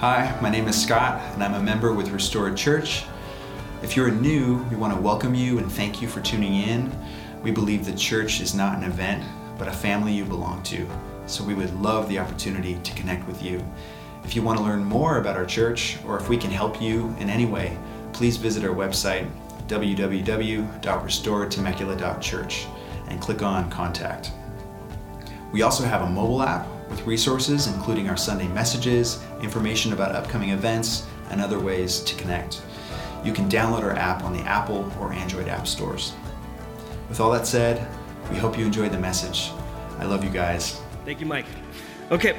Hi, my name is Scott, and I'm a member with Restored Church. If you're new, we want to welcome you and thank you for tuning in. We believe the church is not an event, but a family you belong to. So we would love the opportunity to connect with you. If you want to learn more about our church, or if we can help you in any way, please visit our website, www.restoredtemecula.church, and click on Contact. We also have a mobile app with resources including our Sunday messages, information about upcoming events, and other ways to connect. You can download our app on the Apple or Android app stores. With all that said, we hope you enjoyed the message. I love you guys. Thank you, Mike. Okay,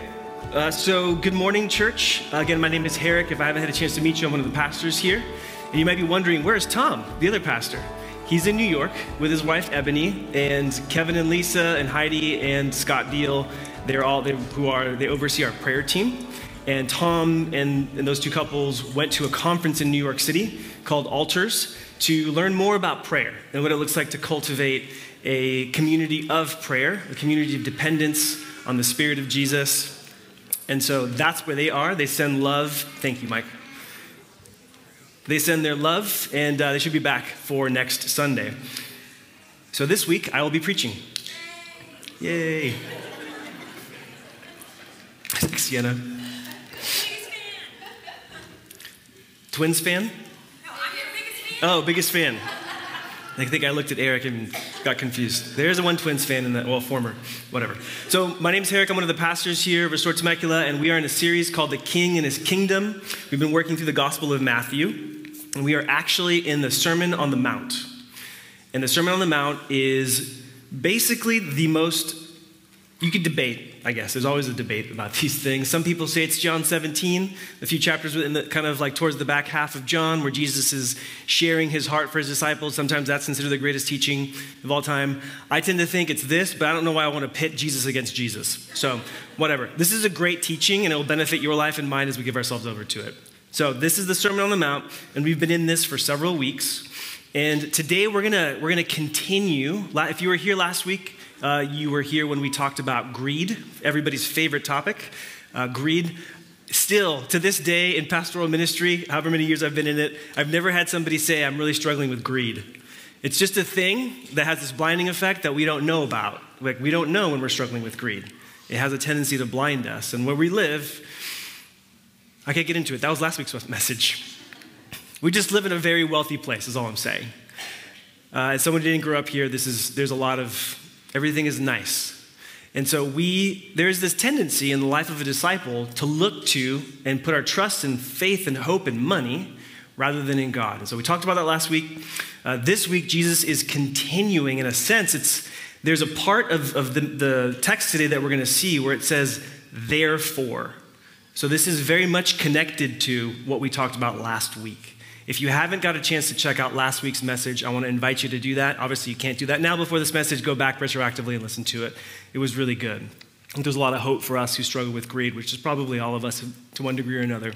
uh, so good morning, church. Uh, again, my name is Herrick. If I haven't had a chance to meet you, I'm one of the pastors here. And you might be wondering, where's Tom, the other pastor? He's in New York with his wife Ebony, and Kevin and Lisa and Heidi and Scott Deal they're all they, who are they oversee our prayer team. And Tom and, and those two couples went to a conference in New York City called Altars to learn more about prayer and what it looks like to cultivate a community of prayer, a community of dependence on the Spirit of Jesus. And so that's where they are. They send love. Thank you, Mike. They send their love, and uh, they should be back for next Sunday. So this week, I will be preaching. Yay. Thanks, Sienna. Twins fan? Oh, biggest fan. I think I looked at Eric and got confused. There's a one Twins fan in that, well, former, whatever. So my name's Eric. I'm one of the pastors here, Restored Temecula, and we are in a series called The King and His Kingdom. We've been working through the Gospel of Matthew, and we are actually in the Sermon on the Mount. And the Sermon on the Mount is basically the most, you could debate I guess. There's always a debate about these things. Some people say it's John 17, a few chapters in the kind of like towards the back half of John, where Jesus is sharing his heart for his disciples. Sometimes that's considered the greatest teaching of all time. I tend to think it's this, but I don't know why I want to pit Jesus against Jesus. So, whatever. This is a great teaching, and it will benefit your life and mine as we give ourselves over to it. So, this is the Sermon on the Mount, and we've been in this for several weeks. And today we're gonna we're gonna continue. If you were here last week, uh, you were here when we talked about greed, everybody's favorite topic. Uh, greed. Still, to this day in pastoral ministry, however many years I've been in it, I've never had somebody say, I'm really struggling with greed. It's just a thing that has this blinding effect that we don't know about. Like, we don't know when we're struggling with greed. It has a tendency to blind us. And where we live, I can't get into it. That was last week's message. We just live in a very wealthy place, is all I'm saying. Uh, as someone who didn't grow up here, this is, there's a lot of Everything is nice. And so we there's this tendency in the life of a disciple to look to and put our trust and faith and hope in money rather than in God. And so we talked about that last week. Uh, this week, Jesus is continuing, in a sense, it's there's a part of, of the, the text today that we're going to see where it says, therefore. So this is very much connected to what we talked about last week. If you haven't got a chance to check out last week's message, I want to invite you to do that. Obviously, you can't do that now before this message. Go back retroactively and listen to it. It was really good. There's a lot of hope for us who struggle with greed, which is probably all of us to one degree or another,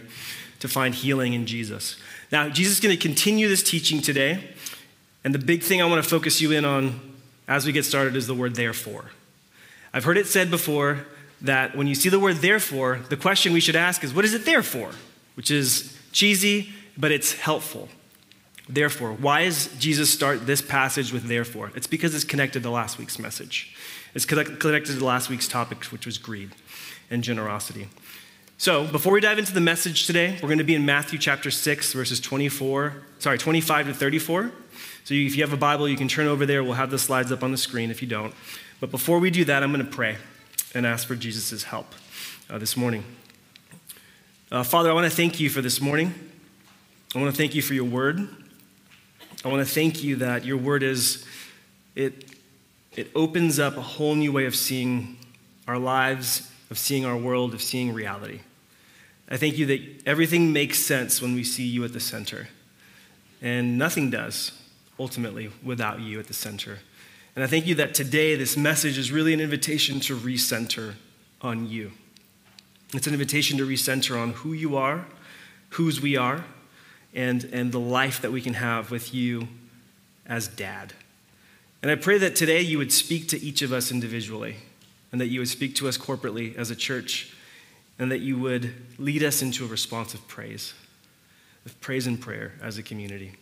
to find healing in Jesus. Now, Jesus is going to continue this teaching today. And the big thing I want to focus you in on as we get started is the word therefore. I've heard it said before that when you see the word therefore, the question we should ask is, what is it there for? Which is cheesy but it's helpful. Therefore, why does Jesus start this passage with therefore? It's because it's connected to last week's message. It's connected to last week's topic, which was greed and generosity. So, before we dive into the message today, we're going to be in Matthew chapter 6, verses 24, sorry, 25 to 34. So, if you have a Bible, you can turn over there. We'll have the slides up on the screen if you don't. But before we do that, I'm going to pray and ask for Jesus' help uh, this morning. Uh, Father, I want to thank you for this morning. I want to thank you for your word. I want to thank you that your word is, it, it opens up a whole new way of seeing our lives, of seeing our world, of seeing reality. I thank you that everything makes sense when we see you at the center. And nothing does, ultimately, without you at the center. And I thank you that today this message is really an invitation to recenter on you. It's an invitation to recenter on who you are, whose we are, and, and the life that we can have with you as dad. And I pray that today you would speak to each of us individually and that you would speak to us corporately as a church and that you would lead us into a response of praise, of praise and prayer as a community.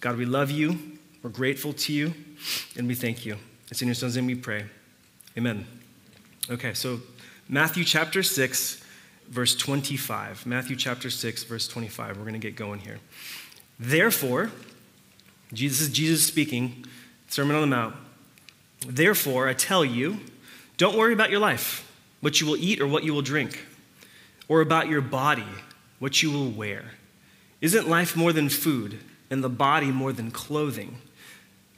God, we love you, we're grateful to you, and we thank you. It's in your son's name we pray. Amen. Okay, so Matthew chapter 6, verse 25. Matthew chapter 6, verse 25. We're going to get going here. Therefore, Jesus is Jesus speaking, Sermon on the Mount. Therefore, I tell you, don't worry about your life, what you will eat or what you will drink, or about your body, what you will wear. Isn't life more than food, and the body more than clothing?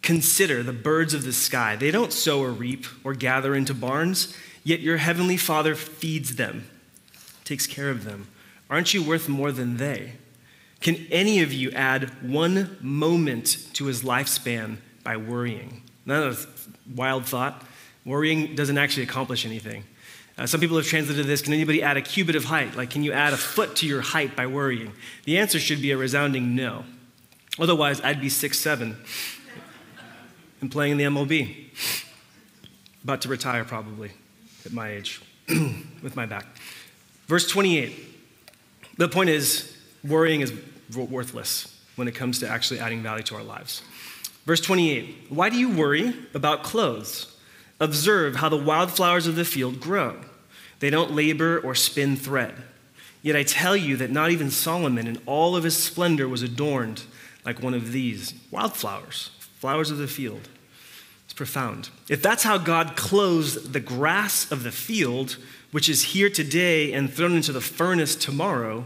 Consider the birds of the sky. They don't sow or reap or gather into barns, yet your heavenly Father feeds them, takes care of them. Aren't you worth more than they? Can any of you add one moment to his lifespan by worrying? Not a wild thought. Worrying doesn't actually accomplish anything. Uh, some people have translated this Can anybody add a cubit of height? Like, can you add a foot to your height by worrying? The answer should be a resounding no. Otherwise, I'd be six seven and playing in the MLB. About to retire, probably, at my age, with my back. Verse 28. The point is, worrying is worthless when it comes to actually adding value to our lives. Verse 28 Why do you worry about clothes? Observe how the wildflowers of the field grow. They don't labor or spin thread. Yet I tell you that not even Solomon in all of his splendor was adorned like one of these wildflowers, flowers of the field. It's profound. If that's how God clothes the grass of the field, which is here today and thrown into the furnace tomorrow,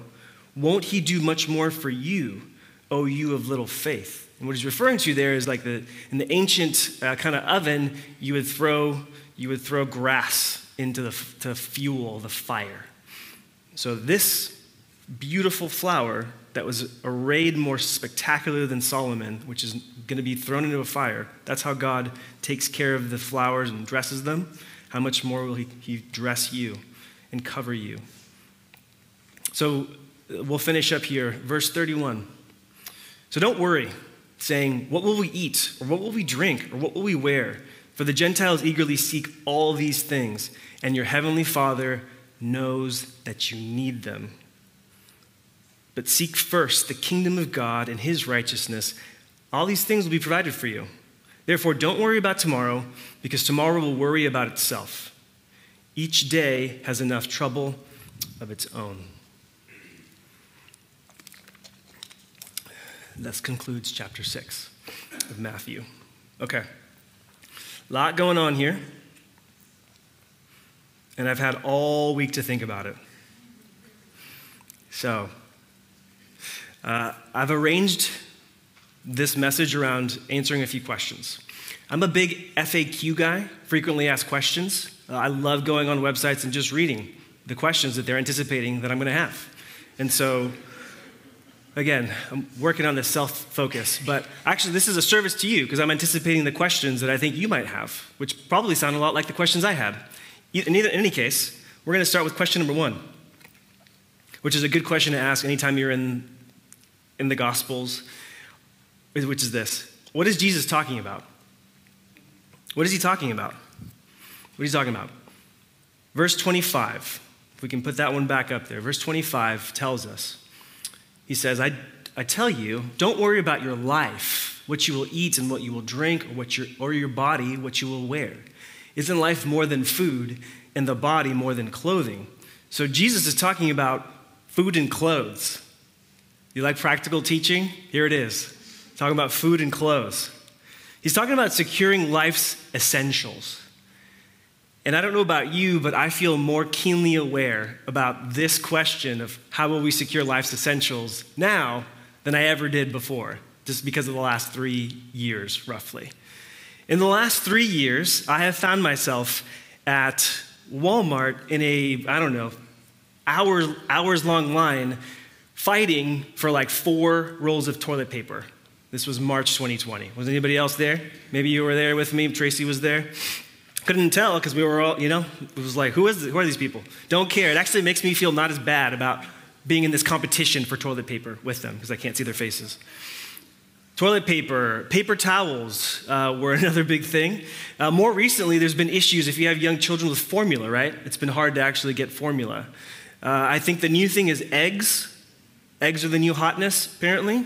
won't he do much more for you, O you of little faith? And what he's referring to there is like the, in the ancient uh, kind of oven, you would throw, you would throw grass into the, to fuel the fire. So this beautiful flower that was arrayed more spectacular than Solomon, which is going to be thrown into a fire, that's how God takes care of the flowers and dresses them. How much more will he, he dress you and cover you? So we'll finish up here. Verse 31. So don't worry saying, What will we eat? Or what will we drink? Or what will we wear? For the Gentiles eagerly seek all these things, and your heavenly Father knows that you need them. But seek first the kingdom of God and his righteousness. All these things will be provided for you. Therefore, don't worry about tomorrow, because tomorrow will worry about itself. Each day has enough trouble of its own. This concludes chapter 6 of Matthew. Okay. A lot going on here. And I've had all week to think about it. So, uh, I've arranged this message around answering a few questions. I'm a big FAQ guy, frequently asked questions. Uh, I love going on websites and just reading the questions that they're anticipating that I'm going to have. And so, Again, I'm working on this self focus, but actually, this is a service to you because I'm anticipating the questions that I think you might have, which probably sound a lot like the questions I either, in any case, we're going to start with question number one, which is a good question to ask anytime you're in, in the Gospels, which is this What is Jesus talking about? What is he talking about? What is he talking about? Verse 25, if we can put that one back up there, verse 25 tells us he says, I, I tell you, don't worry about your life, what you will eat and what you will drink, or, what your, or your body, what you will wear. Isn't life more than food and the body more than clothing? So Jesus is talking about food and clothes. You like practical teaching? Here it is. Talking about food and clothes. He's talking about securing life's essentials. And I don't know about you, but I feel more keenly aware about this question of how will we secure life's essentials now than I ever did before, just because of the last three years, roughly. In the last three years, I have found myself at Walmart in a, I don't know, hours, hours long line fighting for like four rolls of toilet paper. This was March 2020. Was anybody else there? Maybe you were there with me. Tracy was there. Couldn't tell because we were all, you know, it was like, who, is, who are these people? Don't care. It actually makes me feel not as bad about being in this competition for toilet paper with them because I can't see their faces. Toilet paper, paper towels uh, were another big thing. Uh, more recently, there's been issues if you have young children with formula, right? It's been hard to actually get formula. Uh, I think the new thing is eggs. Eggs are the new hotness, apparently.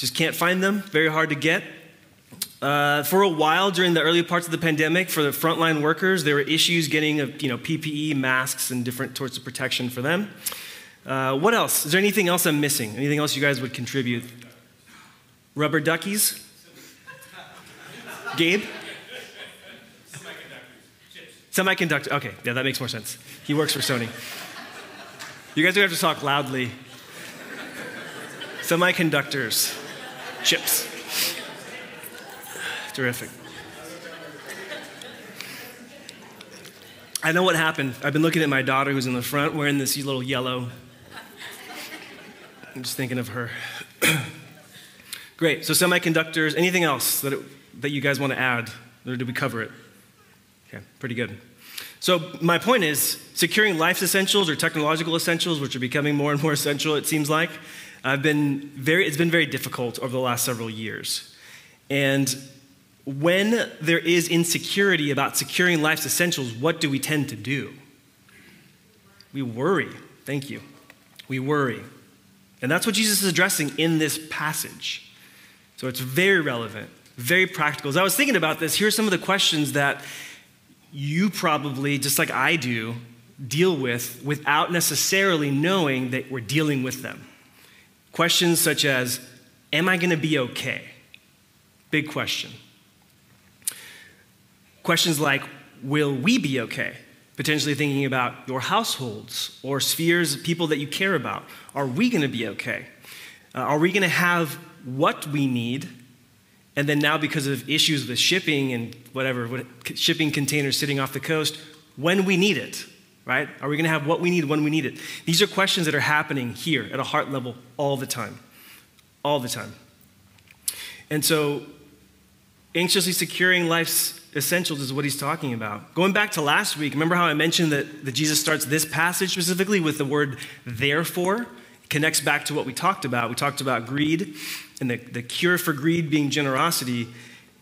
Just can't find them, very hard to get. Uh, for a while during the early parts of the pandemic, for the frontline workers, there were issues getting you know, PPE, masks, and different sorts of protection for them. Uh, what else? Is there anything else I'm missing? Anything else you guys would contribute? Rubber duckies? Gabe? Semiconductor. Okay, yeah, that makes more sense. He works for Sony. You guys are going to have to talk loudly. Semiconductors, chips. Terrific. I know what happened. I've been looking at my daughter who's in the front wearing this little yellow. I'm just thinking of her. Great. So semiconductors. Anything else that, it, that you guys want to add? Or did we cover it? Okay, pretty good. So my point is, securing life's essentials or technological essentials, which are becoming more and more essential, it seems like, I've been very, it's been very difficult over the last several years. And when there is insecurity about securing life's essentials, what do we tend to do? We worry. Thank you. We worry. And that's what Jesus is addressing in this passage. So it's very relevant, very practical. As I was thinking about this, here are some of the questions that you probably, just like I do, deal with without necessarily knowing that we're dealing with them. Questions such as Am I going to be okay? Big question. Questions like Will we be okay? Potentially thinking about your households or spheres, people that you care about. Are we going to be okay? Uh, are we going to have what we need, and then now because of issues with shipping and whatever, what, shipping containers sitting off the coast, when we need it, right? Are we going to have what we need when we need it? These are questions that are happening here at a heart level all the time. All the time. And so, anxiously securing life's essentials is what he's talking about. Going back to last week, remember how I mentioned that, that Jesus starts this passage specifically with the word therefore? It connects back to what we talked about. We talked about greed and the, the cure for greed being generosity.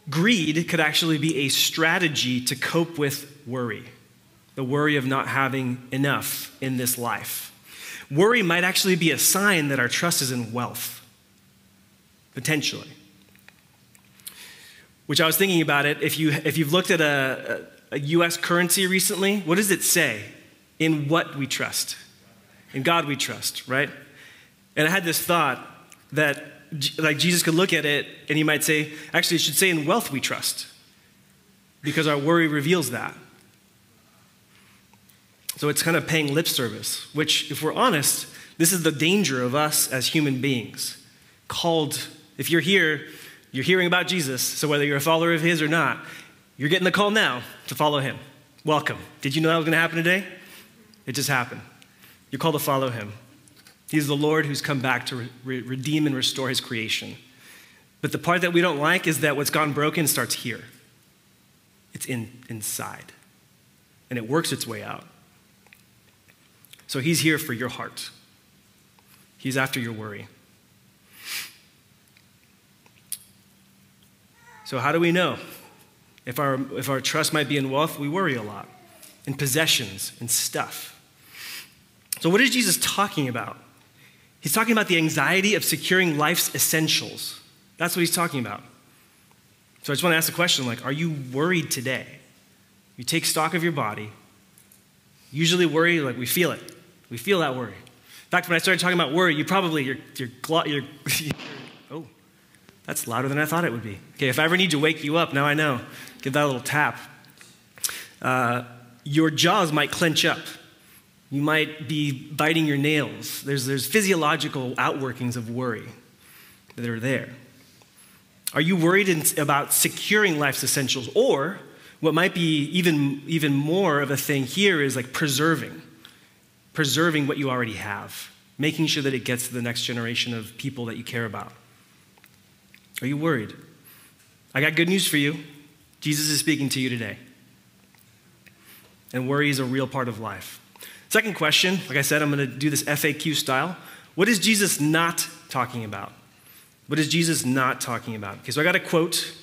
Greed could actually be a strategy to cope with worry, the worry of not having enough in this life. Worry might actually be a sign that our trust is in wealth, potentially. Which I was thinking about it. If, you, if you've looked at a, a, US currency recently, what does it say? In what we trust. In God we trust, right? And I had this thought that like Jesus could look at it and he might say, actually, it should say in wealth we trust, because our worry reveals that. So it's kind of paying lip service, which, if we're honest, this is the danger of us as human beings. Called, if you're here, you're hearing about Jesus, so whether you're a follower of his or not, you're getting the call now to follow him. Welcome. Did you know that was going to happen today? It just happened. You're called to follow him. He's the Lord who's come back to re- redeem and restore his creation. But the part that we don't like is that what's gone broken starts here. It's in, inside. And it works its way out. So he's here for your heart. He's after your worry. So, how do we know? If our, if our trust might be in wealth, we worry a lot, in possessions in stuff. So, what is Jesus talking about? He's talking about the anxiety of securing life's essentials. That's what he's talking about. So I just want to ask the question like, are you worried today? You take stock of your body. Usually worry, like we feel it. We feel that worry. In fact, when I started talking about worry, you probably, you're, you're, you're, oh, that's louder than I thought it would be. Okay, if I ever need to wake you up, now I know. Give that a little tap. Uh, your jaws might clench up. You might be biting your nails. There's, there's physiological outworkings of worry that are there. Are you worried in, about securing life's essentials? Or what might be even, even more of a thing here is like preserving, preserving what you already have, making sure that it gets to the next generation of people that you care about. Are you worried? I got good news for you. Jesus is speaking to you today. And worry is a real part of life. Second question, like I said, I'm going to do this FAQ style. What is Jesus not talking about? What is Jesus not talking about? Okay, so I got a quote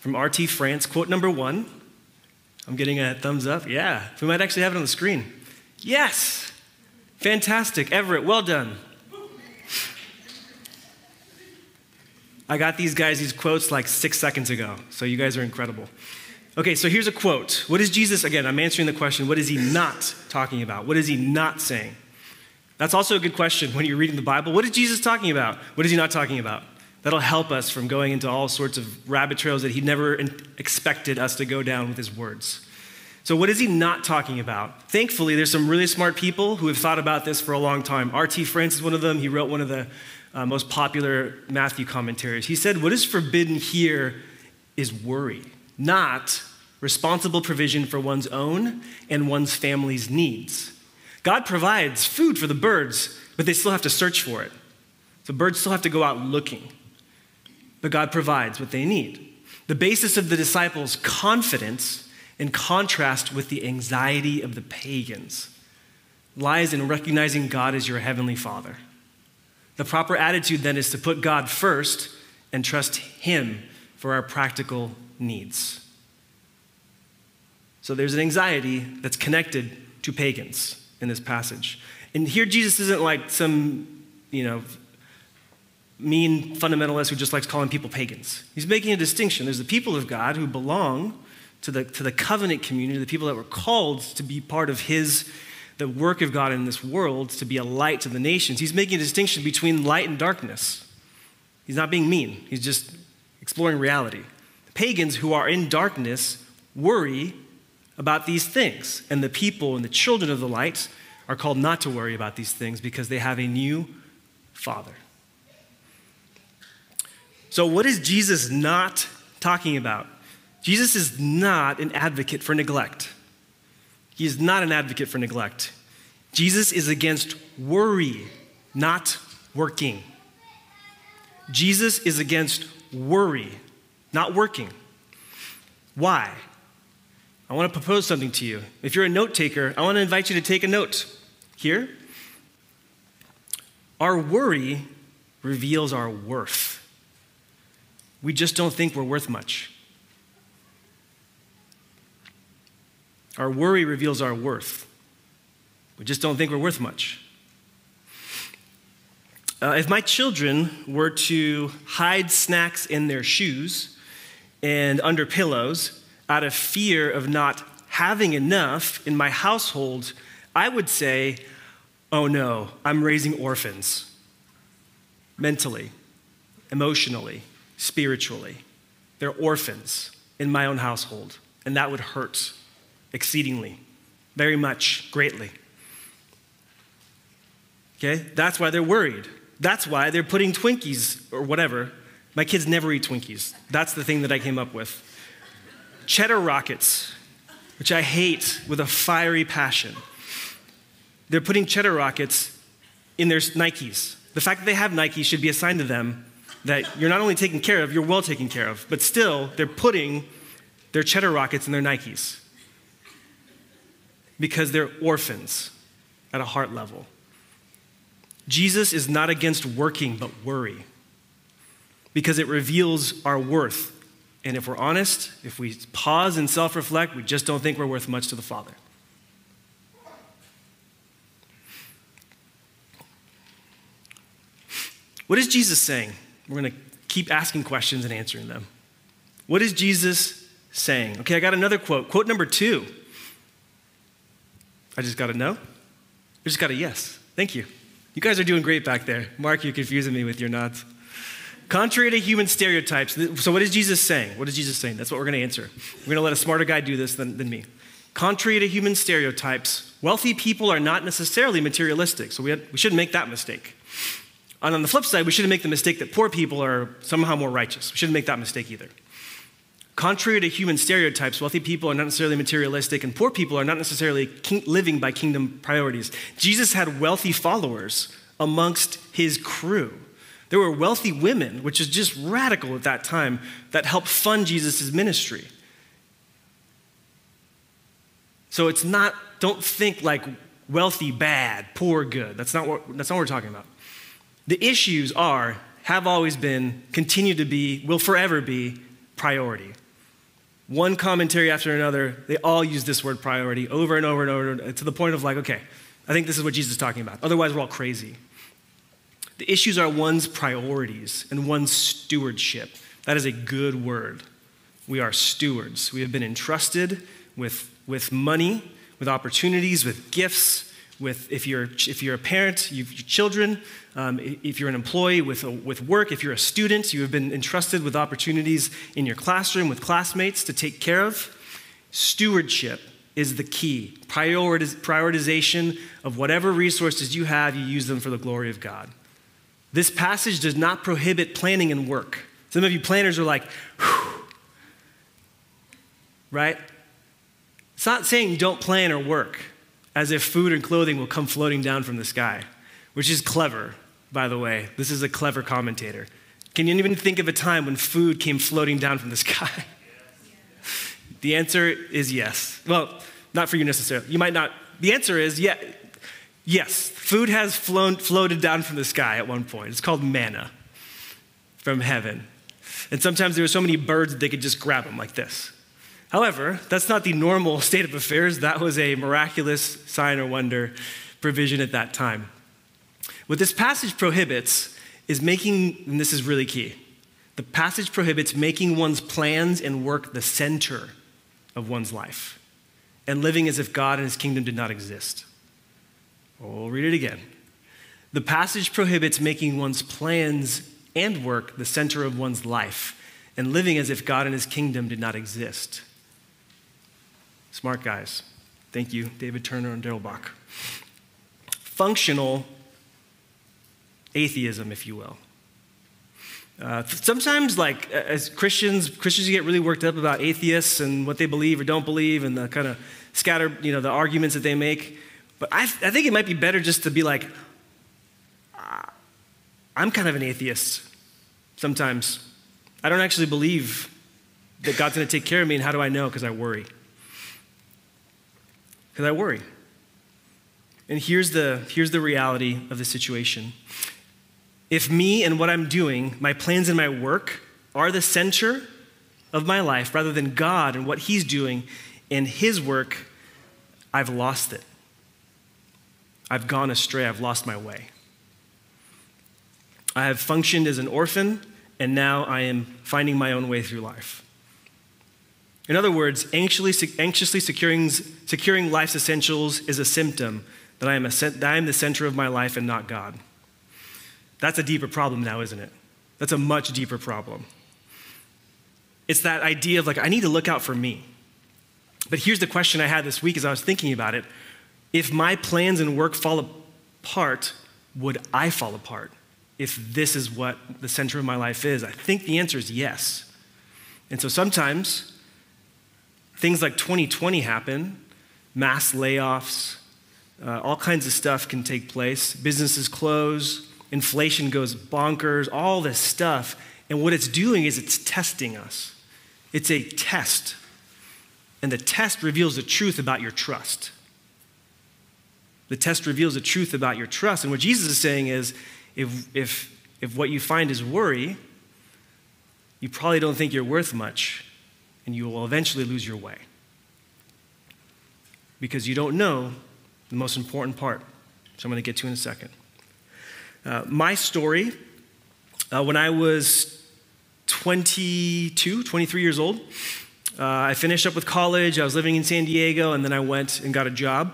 from R.T. France. Quote number one. I'm getting a thumbs up. Yeah, we might actually have it on the screen. Yes, fantastic. Everett, well done. I got these guys these quotes like six seconds ago, so you guys are incredible. Okay, so here's a quote. What is Jesus, again, I'm answering the question, what is he not talking about? What is he not saying? That's also a good question when you're reading the Bible. What is Jesus talking about? What is he not talking about? That'll help us from going into all sorts of rabbit trails that he never expected us to go down with his words. So, what is he not talking about? Thankfully, there's some really smart people who have thought about this for a long time. R.T. France is one of them. He wrote one of the uh, most popular Matthew commentaries. He said, What is forbidden here is worry, not responsible provision for one's own and one's family's needs. God provides food for the birds, but they still have to search for it. The birds still have to go out looking but God provides what they need. The basis of the disciples' confidence, in contrast with the anxiety of the pagans, lies in recognizing God as your heavenly Father. The proper attitude then is to put God first and trust Him for our practical needs. So there's an anxiety that's connected to pagans in this passage. And here Jesus isn't like some, you know, mean fundamentalist who just likes calling people pagans. He's making a distinction. There's the people of God who belong to the, to the covenant community, the people that were called to be part of his, the work of God in this world, to be a light to the nations. He's making a distinction between light and darkness. He's not being mean, he's just exploring reality. The pagans who are in darkness worry about these things, and the people and the children of the light are called not to worry about these things because they have a new father. So, what is Jesus not talking about? Jesus is not an advocate for neglect. He is not an advocate for neglect. Jesus is against worry, not working. Jesus is against worry, not working. Why? I want to propose something to you. If you're a note taker, I want to invite you to take a note here. Our worry reveals our worth we just don't think we're worth much. Our worry reveals our worth. We just don't think we're worth much. Uh, if my children were to hide snacks in their shoes and under pillows out of fear of not having enough in my household, I would say, oh no, I'm raising orphans mentally, emotionally, spiritually. They're orphans in my own household, and that would hurt exceedingly, very much, greatly. Okay? That's why they're worried. That's why they're putting Twinkies or whatever. My kids never eat Twinkies. That's the thing that I came up with. Cheddar rockets, which I hate with a fiery passion. They're putting cheddar rockets in their Nikes. The fact that they have Nikes should be assigned to them that you're not only taken care of, you're well taken care of. But still, they're putting their cheddar rockets in their Nikes because they're orphans at a heart level. Jesus is not against working, but worry because it reveals our worth. And if we're honest, if we pause and self reflect, we just don't think we're worth much to the Father. What is Jesus saying? We're going to keep asking questions and answering them. What is Jesus saying? Okay, I got another quote. Quote number two. I just got a no. I just got a yes. Thank you. You guys are doing great back there. Mark, you're confusing me with your nods. Contrary to human stereotypes, so what is Jesus saying? What is Jesus saying? That's what we're going to answer. We're going to let a smarter guy do this than, than me. Contrary to human stereotypes, wealthy people are not necessarily materialistic, so we, we shouldn't make that mistake. And on the flip side, we shouldn't make the mistake that poor people are somehow more righteous. We shouldn't make that mistake either. Contrary to human stereotypes, wealthy people are not necessarily materialistic, and poor people are not necessarily king- living by kingdom priorities. Jesus had wealthy followers amongst his crew. There were wealthy women, which is just radical at that time, that helped fund Jesus' ministry. So it's not, don't think like wealthy bad, poor good. That's not what, that's not what we're talking about. The issues are have always been, continue to be, will forever be priority. One commentary after another, they all use this word priority over and over and over to the point of like, okay, I think this is what Jesus is talking about. Otherwise, we're all crazy. The issues are one's priorities and one's stewardship. That is a good word. We are stewards. We have been entrusted with, with money, with opportunities, with gifts, with if you're, if you're a parent, you've your children, um, if you're an employee with, a, with work, if you're a student, you have been entrusted with opportunities in your classroom with classmates to take care of. Stewardship is the key. Prioritiz- prioritization of whatever resources you have, you use them for the glory of God. This passage does not prohibit planning and work. Some of you planners are like, right? It's not saying don't plan or work as if food and clothing will come floating down from the sky, which is clever, by the way. This is a clever commentator. Can you even think of a time when food came floating down from the sky? the answer is yes. Well, not for you necessarily. You might not. The answer is yeah, yes. Food has flown, floated down from the sky at one point. It's called manna from heaven. And sometimes there were so many birds that they could just grab them like this. However, that's not the normal state of affairs. That was a miraculous sign or wonder provision at that time. What this passage prohibits is making, and this is really key, the passage prohibits making one's plans and work the center of one's life and living as if God and his kingdom did not exist. We'll read it again. The passage prohibits making one's plans and work the center of one's life and living as if God and his kingdom did not exist. Smart guys. Thank you, David Turner and Darrell Bock. Functional atheism, if you will. Uh, sometimes, like as Christians, Christians get really worked up about atheists and what they believe or don't believe, and the kind of scatter, you know, the arguments that they make. But I, I think it might be better just to be like, I'm kind of an atheist. Sometimes I don't actually believe that God's going to take care of me, and how do I know? Because I worry because I worry. And here's the, here's the reality of the situation. If me and what I'm doing, my plans and my work, are the center of my life rather than God and what He's doing in His work, I've lost it. I've gone astray. I've lost my way. I have functioned as an orphan, and now I am finding my own way through life. In other words, anxiously, anxiously securing, securing life's essentials is a symptom that I, am a, that I am the center of my life and not God. That's a deeper problem now, isn't it? That's a much deeper problem. It's that idea of like, I need to look out for me. But here's the question I had this week as I was thinking about it. If my plans and work fall apart, would I fall apart if this is what the center of my life is? I think the answer is yes. And so sometimes Things like 2020 happen, mass layoffs, uh, all kinds of stuff can take place. Businesses close, inflation goes bonkers, all this stuff. And what it's doing is it's testing us. It's a test. And the test reveals the truth about your trust. The test reveals the truth about your trust. And what Jesus is saying is if, if, if what you find is worry, you probably don't think you're worth much and you will eventually lose your way. Because you don't know the most important part, which I'm going to get to in a second. Uh, my story, uh, when I was 22, 23 years old, uh, I finished up with college. I was living in San Diego, and then I went and got a job.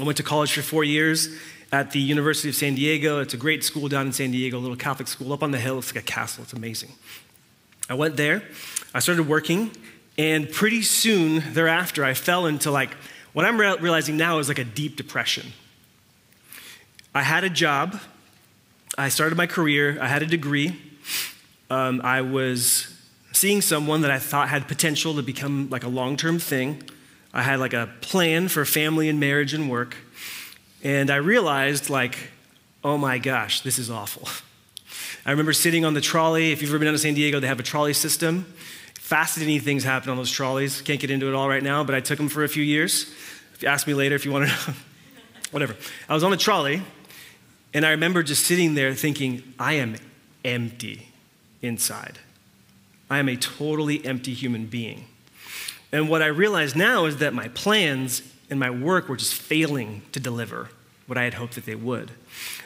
I went to college for four years at the University of San Diego. It's a great school down in San Diego, a little Catholic school up on the hill. It's like a castle, it's amazing. I went there, I started working, and pretty soon thereafter, I fell into like what I'm realizing now is like a deep depression. I had a job, I started my career, I had a degree, um, I was seeing someone that I thought had potential to become like a long term thing. I had like a plan for family and marriage and work. And I realized, like, oh my gosh, this is awful. I remember sitting on the trolley. If you've ever been down to San Diego, they have a trolley system. Fascinating things happen on those trolleys. Can't get into it all right now, but I took them for a few years. If you ask me later if you want to know, whatever. I was on the trolley, and I remember just sitting there thinking, I am empty inside. I am a totally empty human being. And what I realize now is that my plans and my work were just failing to deliver what I had hoped that they would.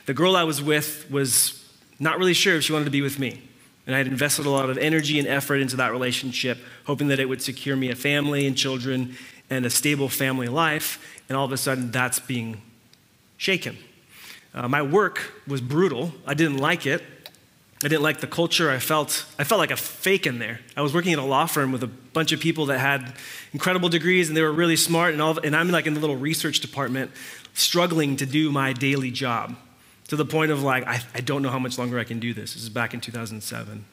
The girl I was with was not really sure if she wanted to be with me. And I had invested a lot of energy and effort into that relationship, hoping that it would secure me a family and children and a stable family life. And all of a sudden, that's being shaken. Uh, my work was brutal. I didn't like it. I didn't like the culture. I felt, I felt like a fake in there. I was working at a law firm with a bunch of people that had incredible degrees and they were really smart, and, all, and I'm like in the little research department struggling to do my daily job to the point of like, I, I don't know how much longer I can do this. This is back in 2007.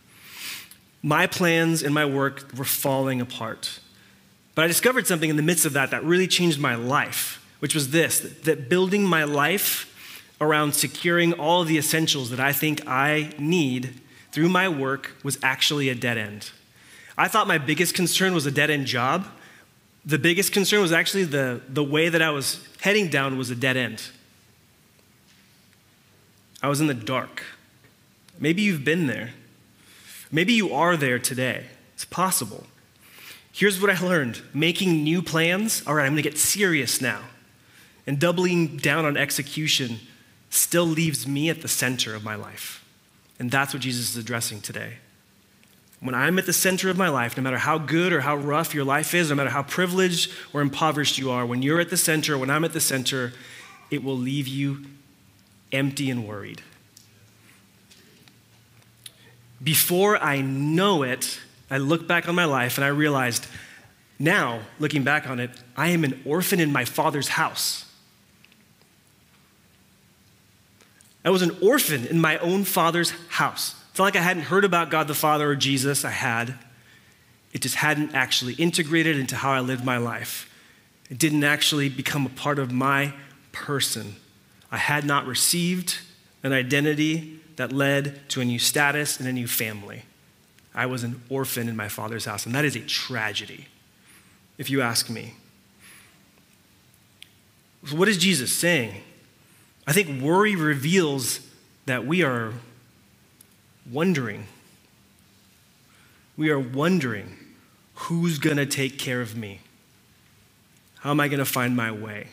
My plans and my work were falling apart. But I discovered something in the midst of that that really changed my life, which was this that building my life around securing all the essentials that I think I need through my work was actually a dead end. I thought my biggest concern was a dead end job. The biggest concern was actually the, the way that I was heading down was a dead end. I was in the dark. Maybe you've been there. Maybe you are there today. It's possible. Here's what I learned making new plans. All right, I'm going to get serious now. And doubling down on execution still leaves me at the center of my life. And that's what Jesus is addressing today. When I'm at the center of my life, no matter how good or how rough your life is, no matter how privileged or impoverished you are, when you're at the center, when I'm at the center, it will leave you empty and worried. Before I know it, I look back on my life and I realized now, looking back on it, I am an orphan in my father's house. I was an orphan in my own father's house. It's not like I hadn't heard about God the Father or Jesus. I had. It just hadn't actually integrated into how I lived my life. It didn't actually become a part of my person. I had not received an identity that led to a new status and a new family. I was an orphan in my father's house, and that is a tragedy, if you ask me. So what is Jesus saying? I think worry reveals that we are wondering. We are wondering who's going to take care of me? How am I going to find my way?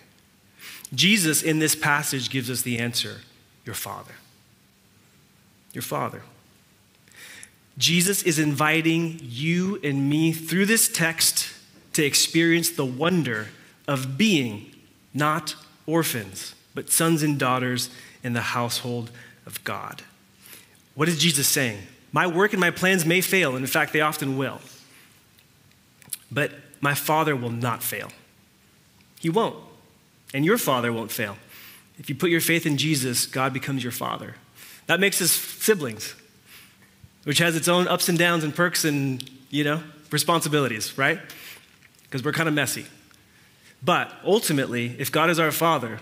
Jesus, in this passage, gives us the answer your Father. Your Father. Jesus is inviting you and me through this text to experience the wonder of being not orphans but sons and daughters in the household of God. What is Jesus saying? My work and my plans may fail, and in fact, they often will. But my Father will not fail. He won't. And your Father won't fail. If you put your faith in Jesus, God becomes your Father. That makes us siblings, which has its own ups and downs and perks and, you know, responsibilities, right? Because we're kind of messy. But ultimately, if God is our Father,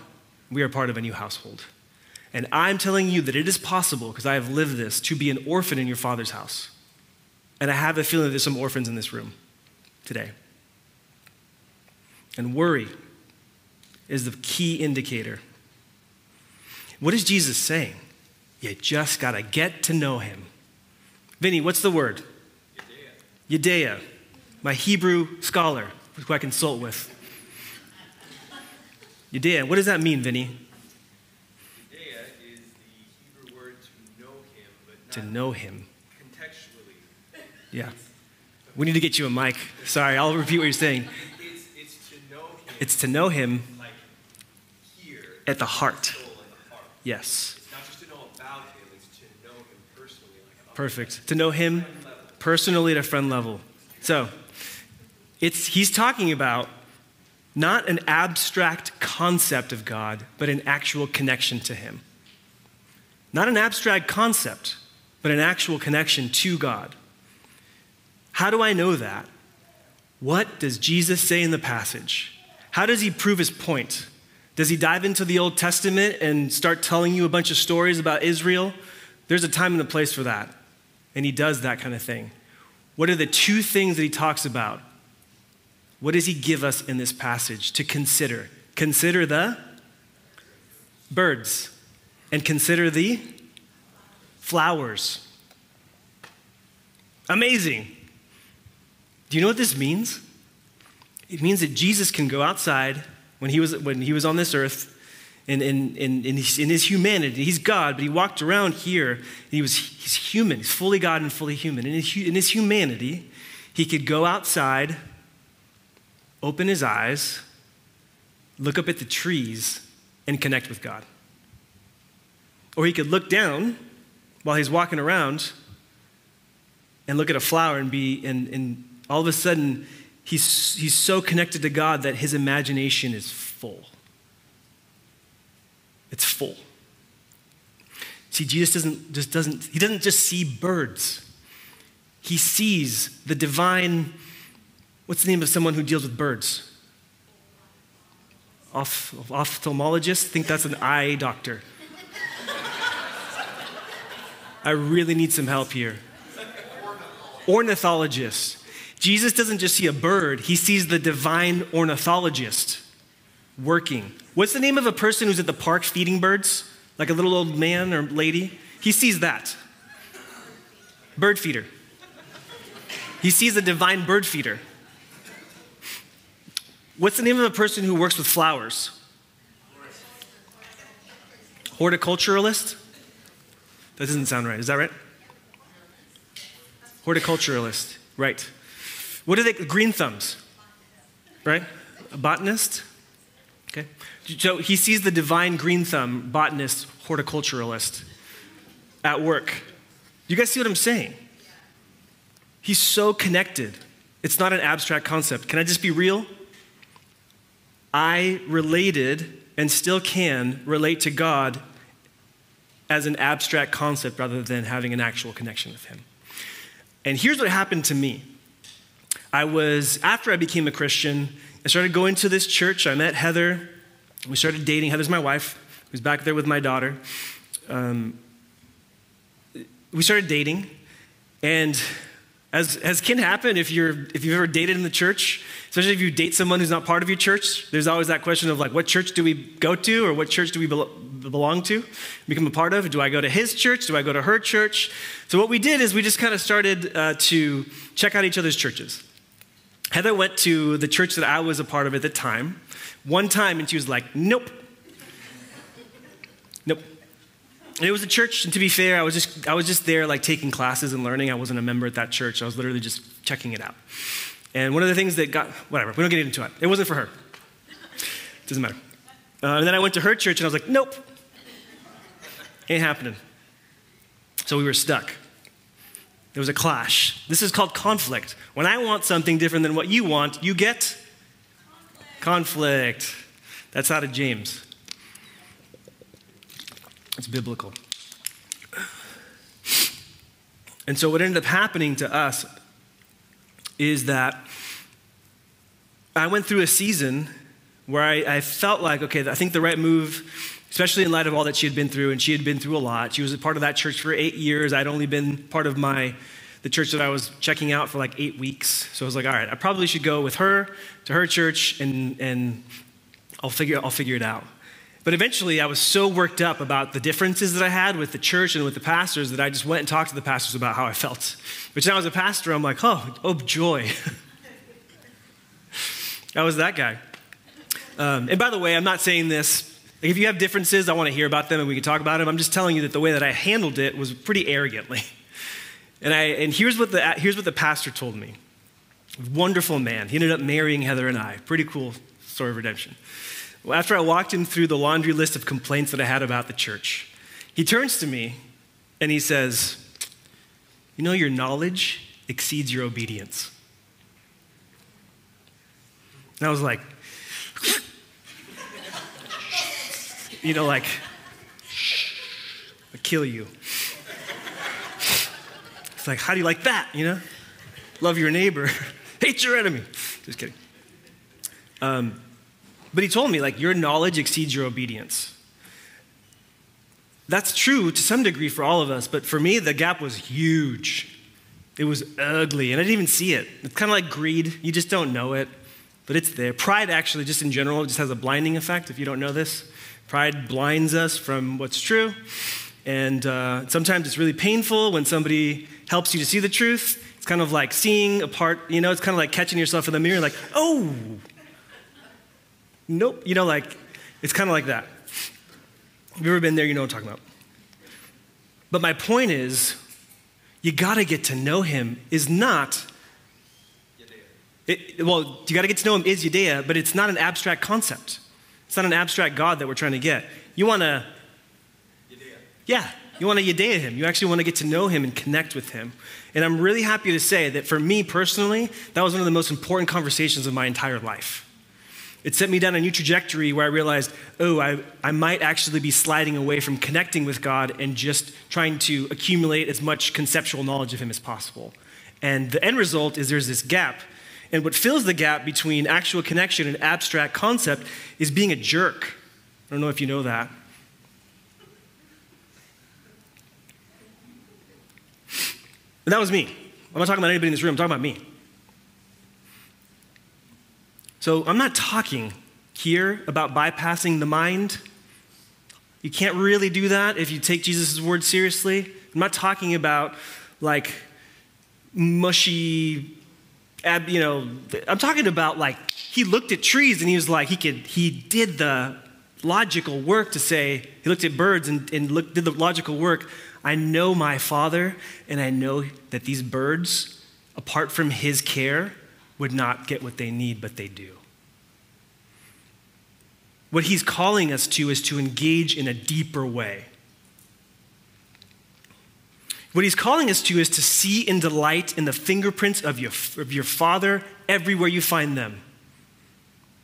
we are part of a new household. And I'm telling you that it is possible, because I have lived this, to be an orphan in your father's house. And I have a feeling that there's some orphans in this room today. And worry is the key indicator. What is Jesus saying? You just got to get to know him. Vinny, what's the word? Yedea. My Hebrew scholar, who I consult with. Yudea. What does that mean, Vinny? Yudea is the Hebrew word to know him, but to know him. contextually. Yeah. We need to get you a mic. Sorry, I'll repeat what you're saying. It's, it's to know him It's to know him at the heart. Yes. Perfect. To know him personally at a friend level. So, it's he's talking about not an abstract concept of God, but an actual connection to him. Not an abstract concept, but an actual connection to God. How do I know that? What does Jesus say in the passage? How does he prove his point? Does he dive into the Old Testament and start telling you a bunch of stories about Israel? There's a time and a place for that. And he does that kind of thing. What are the two things that he talks about? What does he give us in this passage to consider? Consider the birds and consider the flowers. Amazing. Do you know what this means? It means that Jesus can go outside when he was, when he was on this earth in, in, in, in, his, in his humanity. He's God, but he walked around here. he was, he's human. He's fully God and fully human. In his, in his humanity, he could go outside, open his eyes, look up at the trees, and connect with God. Or he could look down while he's walking around and look at a flower and be, and, and all of a sudden, he's, he's so connected to God that his imagination is full. It's full. See, Jesus doesn't just doesn't, he doesn't just see birds. He sees the divine, what's the name of someone who deals with birds? Oph- ophthalmologist? think that's an eye doctor. I really need some help here. Ornithologist. Jesus doesn't just see a bird, he sees the divine ornithologist working. What's the name of a person who's at the park feeding birds? Like a little old man or lady? He sees that. Bird feeder. He sees a divine bird feeder. What's the name of a person who works with flowers? Horticulturalist? That doesn't sound right. Is that right? Horticulturalist. Right. What are they? Green thumbs. Right? A botanist? Okay. So he sees the divine green thumb, botanist, horticulturalist at work. You guys see what I'm saying? He's so connected. It's not an abstract concept. Can I just be real? I related and still can relate to God as an abstract concept rather than having an actual connection with Him. And here's what happened to me. I was, after I became a Christian, I started going to this church. I met Heather. We started dating. Heather's my wife, who's back there with my daughter. Um, we started dating. And as, as can happen if, you're, if you've ever dated in the church, especially if you date someone who's not part of your church, there's always that question of like, what church do we go to or what church do we belong to, become a part of? Do I go to his church? Do I go to her church? So what we did is we just kind of started uh, to check out each other's churches. Heather went to the church that I was a part of at the time one time and she was like, nope. Nope. And it was a church, and to be fair, I was just I was just there like taking classes and learning. I wasn't a member at that church. I was literally just checking it out. And one of the things that got whatever, we don't get into it. It wasn't for her. It doesn't matter. Uh, and then I went to her church and I was like, nope. Ain't happening. So we were stuck. There was a clash. This is called conflict. When I want something different than what you want, you get conflict. That's out of James. It's biblical. And so, what ended up happening to us is that I went through a season where I, I, felt like, okay, I think the right move, especially in light of all that she had been through, and she had been through a lot. She was a part of that church for eight years. I'd only been part of my the church that I was checking out for like eight weeks. So I was like, all right, I probably should go with her to her church, and and I'll figure I'll figure it out. But eventually, I was so worked up about the differences that I had with the church and with the pastors that I just went and talked to the pastors about how I felt. Which now, as a pastor, I'm like, oh, oh, joy. I was that guy. Um, and by the way, I'm not saying this. Like if you have differences, I want to hear about them and we can talk about them. I'm just telling you that the way that I handled it was pretty arrogantly. And, I, and here's, what the, here's what the pastor told me. Wonderful man. He ended up marrying Heather and I. Pretty cool story of redemption. Well, after I walked him through the laundry list of complaints that I had about the church, he turns to me and he says, You know, your knowledge exceeds your obedience. And I was like, You know, like, I kill you. It's like, how do you like that, you know? Love your neighbor, hate your enemy. Just kidding. Um, but he told me, like, your knowledge exceeds your obedience. That's true to some degree for all of us, but for me, the gap was huge. It was ugly, and I didn't even see it. It's kind of like greed. You just don't know it, but it's there. Pride, actually, just in general, just has a blinding effect if you don't know this. Pride blinds us from what's true. And uh, sometimes it's really painful when somebody helps you to see the truth. It's kind of like seeing a part, you know, it's kind of like catching yourself in the mirror, like, oh, nope. You know, like, it's kind of like that. Have you ever been there? You know what I'm talking about. But my point is, you got to get to know him is not, it, well, you got to get to know him is Yudea, but it's not an abstract concept. It's not an abstract God that we're trying to get. You want to, yeah, you want to Yudea him. You actually want to get to know him and connect with him. And I'm really happy to say that for me personally, that was one of the most important conversations of my entire life. It set me down a new trajectory where I realized, oh, I, I might actually be sliding away from connecting with God and just trying to accumulate as much conceptual knowledge of Him as possible. And the end result is there's this gap. And what fills the gap between actual connection and abstract concept is being a jerk. I don't know if you know that. And that was me. I'm not talking about anybody in this room, I'm talking about me. So I'm not talking here about bypassing the mind. You can't really do that if you take Jesus' word seriously. I'm not talking about like mushy, you know, I'm talking about like he looked at trees and he was like, he could, he did the logical work to say, he looked at birds and, and looked, did the logical work. I know my father and I know that these birds, apart from his care, would not get what they need, but they do. What he's calling us to is to engage in a deeper way. What he's calling us to is to see and delight in the fingerprints of your, of your Father everywhere you find them.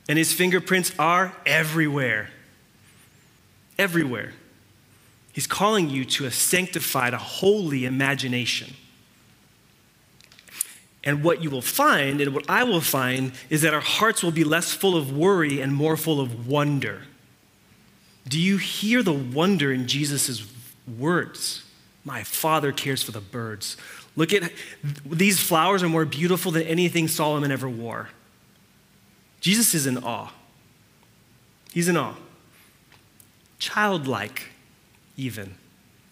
And his fingerprints are everywhere. Everywhere. He's calling you to a sanctified, a holy imagination. And what you will find, and what I will find, is that our hearts will be less full of worry and more full of wonder. Do you hear the wonder in Jesus' words? My Father cares for the birds. Look at these flowers are more beautiful than anything Solomon ever wore. Jesus is in awe. He's in awe. Childlike, even,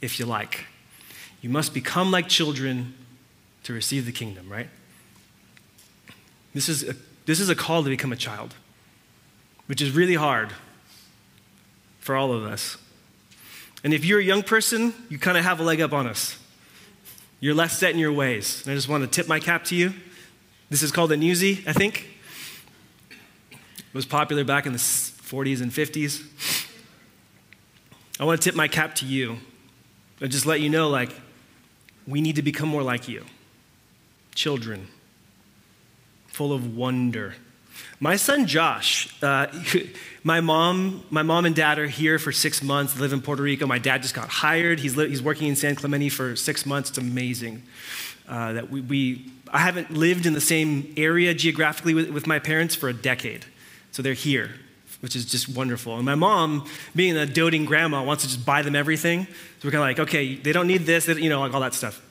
if you like. You must become like children to receive the kingdom, right? This is a, this is a call to become a child, which is really hard for all of us. And if you're a young person, you kind of have a leg up on us. You're less set in your ways. And I just want to tip my cap to you. This is called a newsie, I think. It was popular back in the 40s and 50s. I want to tip my cap to you and just let you know like, we need to become more like you. Children full of wonder. My son Josh, uh, my mom, my mom and dad are here for six months. Live in Puerto Rico. My dad just got hired. He's, li- he's working in San Clemente for six months. It's amazing uh, that we, we, I haven't lived in the same area geographically with, with my parents for a decade. So they're here, which is just wonderful. And my mom, being a doting grandma, wants to just buy them everything. So we're kind of like, okay, they don't need this, you know, like all that stuff.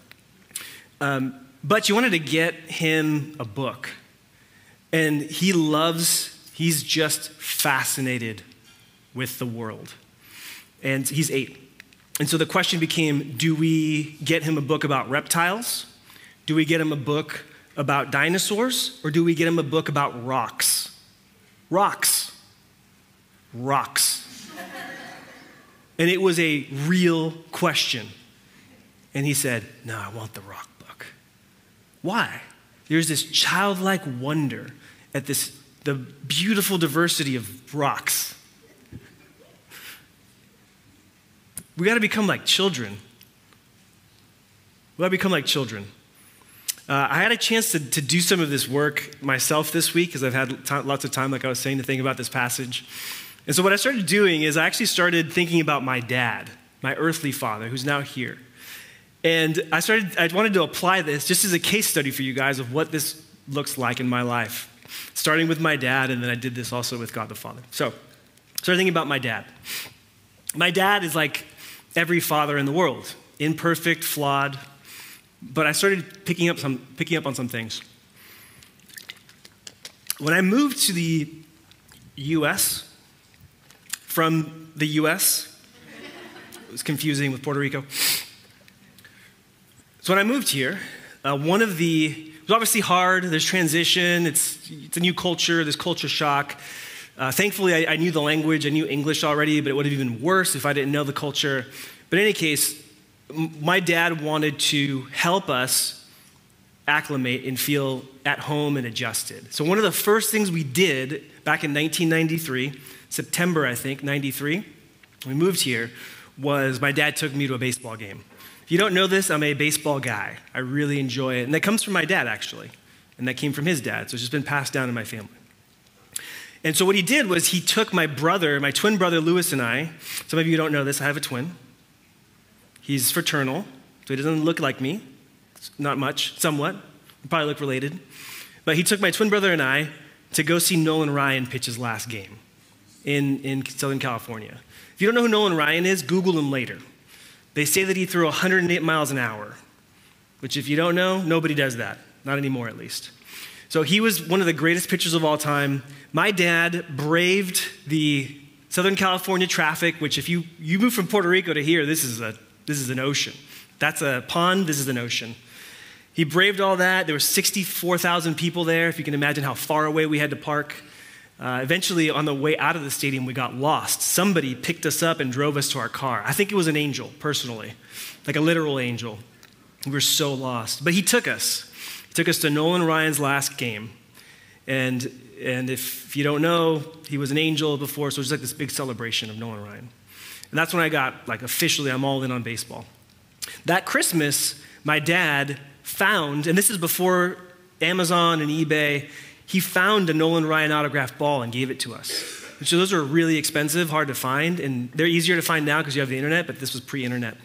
Um, but she wanted to get him a book. And he loves, he's just fascinated with the world. And he's eight. And so the question became do we get him a book about reptiles? Do we get him a book about dinosaurs? Or do we get him a book about rocks? Rocks. Rocks. and it was a real question. And he said, No, I want the rock book. Why? There's this childlike wonder at this, the beautiful diversity of rocks. We got to become like children. We got to become like children. Uh, I had a chance to, to do some of this work myself this week because I've had t- lots of time, like I was saying, to think about this passage. And so, what I started doing is I actually started thinking about my dad, my earthly father, who's now here. And I started, I wanted to apply this just as a case study for you guys of what this looks like in my life starting with my dad, and then I did this also with God the Father. So, started thinking about my dad. My dad is like every father in the world, imperfect, flawed, but I started picking up, some, picking up on some things. When I moved to the US, from the US, it was confusing with Puerto Rico. So when I moved here, Uh, one of the, it was obviously hard. There's transition, it's, it's a new culture, there's culture shock. Uh, thankfully, I, I, knew the language, I knew English already, but it would have been worse if I didn't know the culture. But in any case, m- my dad wanted to help us acclimate and feel at home and adjusted. So, one of the first things we did back in 1993, September, I think, 93, we moved here, was my dad took me to a baseball game. If you don't know this, I'm a baseball guy. I really enjoy it. And that comes from my dad, actually. And that came from his dad. So it's just been passed down in my family. And so what he did was he took my brother, my twin brother Lewis, and I. Some of you don't know this, I have a twin. He's fraternal, so he doesn't look like me. Not much, somewhat. Probably look related. But he took my twin brother and I to go see Nolan Ryan pitch his last game in, in Southern California. If you don't know who Nolan Ryan is, Google him later. They say that he threw 108 miles an hour, which, if you don't know, nobody does that. Not anymore, at least. So he was one of the greatest pitchers of all time. My dad braved the Southern California traffic, which if you, you move from Puerto Rico to here, this is, a, this is an ocean. That's a pond, this is an ocean. He braved all that. There were 64,000 people there, if you can imagine how far away we had to park. Uh, eventually, on the way out of the stadium, we got lost. Somebody picked us up and drove us to our car. I think it was an angel, personally, like a literal angel. We were so lost. But he took us He took us to Nolan Ryan's last game. And, and if you don't know, he was an angel before, so it was like this big celebration of Nolan Ryan. And that's when I got, like, officially, I'm all in on baseball. That Christmas, my dad found, and this is before Amazon and eBay, he found a Nolan Ryan autographed ball and gave it to us. So those are really expensive, hard to find, and they're easier to find now because you have the internet, but this was pre internet.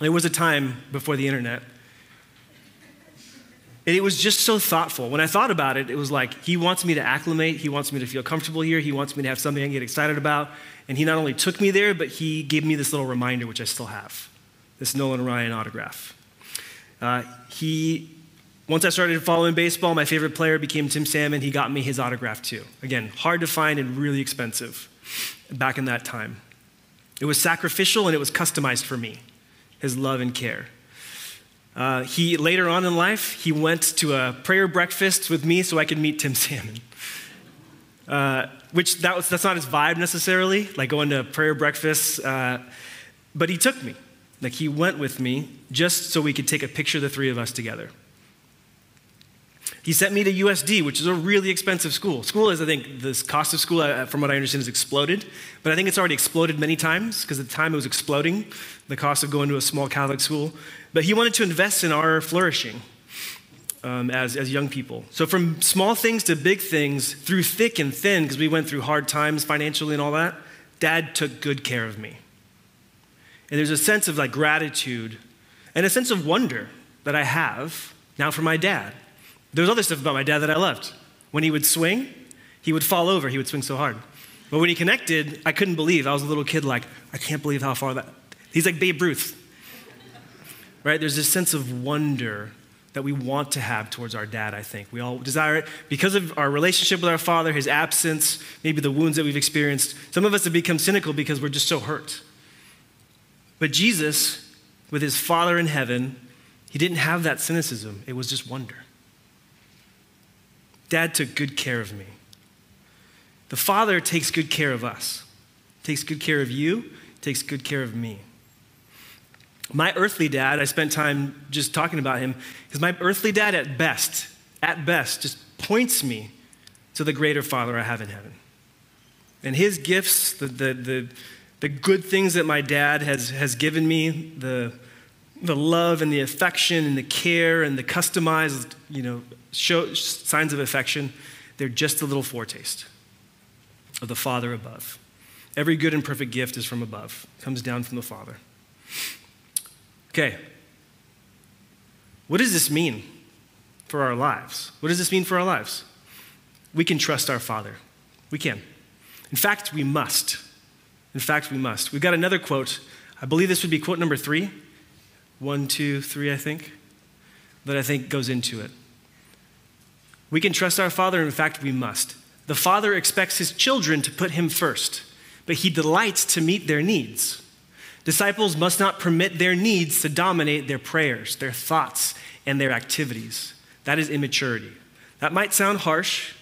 There was a time before the internet and it was just so thoughtful. When I thought about it, it was like, he wants me to acclimate. He wants me to feel comfortable here. He wants me to have something I can get excited about. And he not only took me there, but he gave me this little reminder, which I still have this Nolan Ryan autograph. Uh, he, once I started following baseball, my favorite player became Tim Salmon. He got me his autograph too. Again, hard to find and really expensive back in that time. It was sacrificial and it was customized for me, his love and care. Uh, he later on in life, he went to a prayer breakfast with me so I could meet Tim Salmon. Uh, which that was, that's not his vibe necessarily, like going to prayer breakfasts. Uh, but he took me. Like he went with me just so we could take a picture of the three of us together. He sent me to USD, which is a really expensive school. School is, I think, the cost of school, uh, from what I understand, has exploded. But I think it's already exploded many times because at the time it was exploding, the cost of going to a small Catholic school. But he wanted to invest in our flourishing um, as, as young people. So, from small things to big things, through thick and thin, because we went through hard times financially and all that, dad took good care of me. And there's a sense of like gratitude and a sense of wonder that I have now for my dad. There was other stuff about my dad that I loved. When he would swing, he would fall over. He would swing so hard. But when he connected, I couldn't believe. I was a little kid, like, I can't believe how far that. He's like Babe Ruth. Right? There's this sense of wonder that we want to have towards our dad, I think. We all desire it because of our relationship with our father, his absence, maybe the wounds that we've experienced. Some of us have become cynical because we're just so hurt. But Jesus, with his Father in heaven, he didn't have that cynicism, it was just wonder. Dad took good care of me. The Father takes good care of us, takes good care of you, takes good care of me. My earthly dad, I spent time just talking about him, because my earthly dad, at best, at best, just points me to the greater Father I have in heaven. And his gifts, the, the, the, the good things that my dad has, has given me, the, the love and the affection and the care and the customized, you know, show, signs of affection, they're just a little foretaste of the Father above. Every good and perfect gift is from above, comes down from the Father. Okay. What does this mean for our lives? What does this mean for our lives? We can trust our Father. We can. In fact, we must. In fact, we must. We've got another quote. I believe this would be quote number three. One, two, three, I think. That I think goes into it. We can trust our Father, in fact, we must. The Father expects his children to put him first, but he delights to meet their needs. Disciples must not permit their needs to dominate their prayers, their thoughts, and their activities. That is immaturity. That might sound harsh,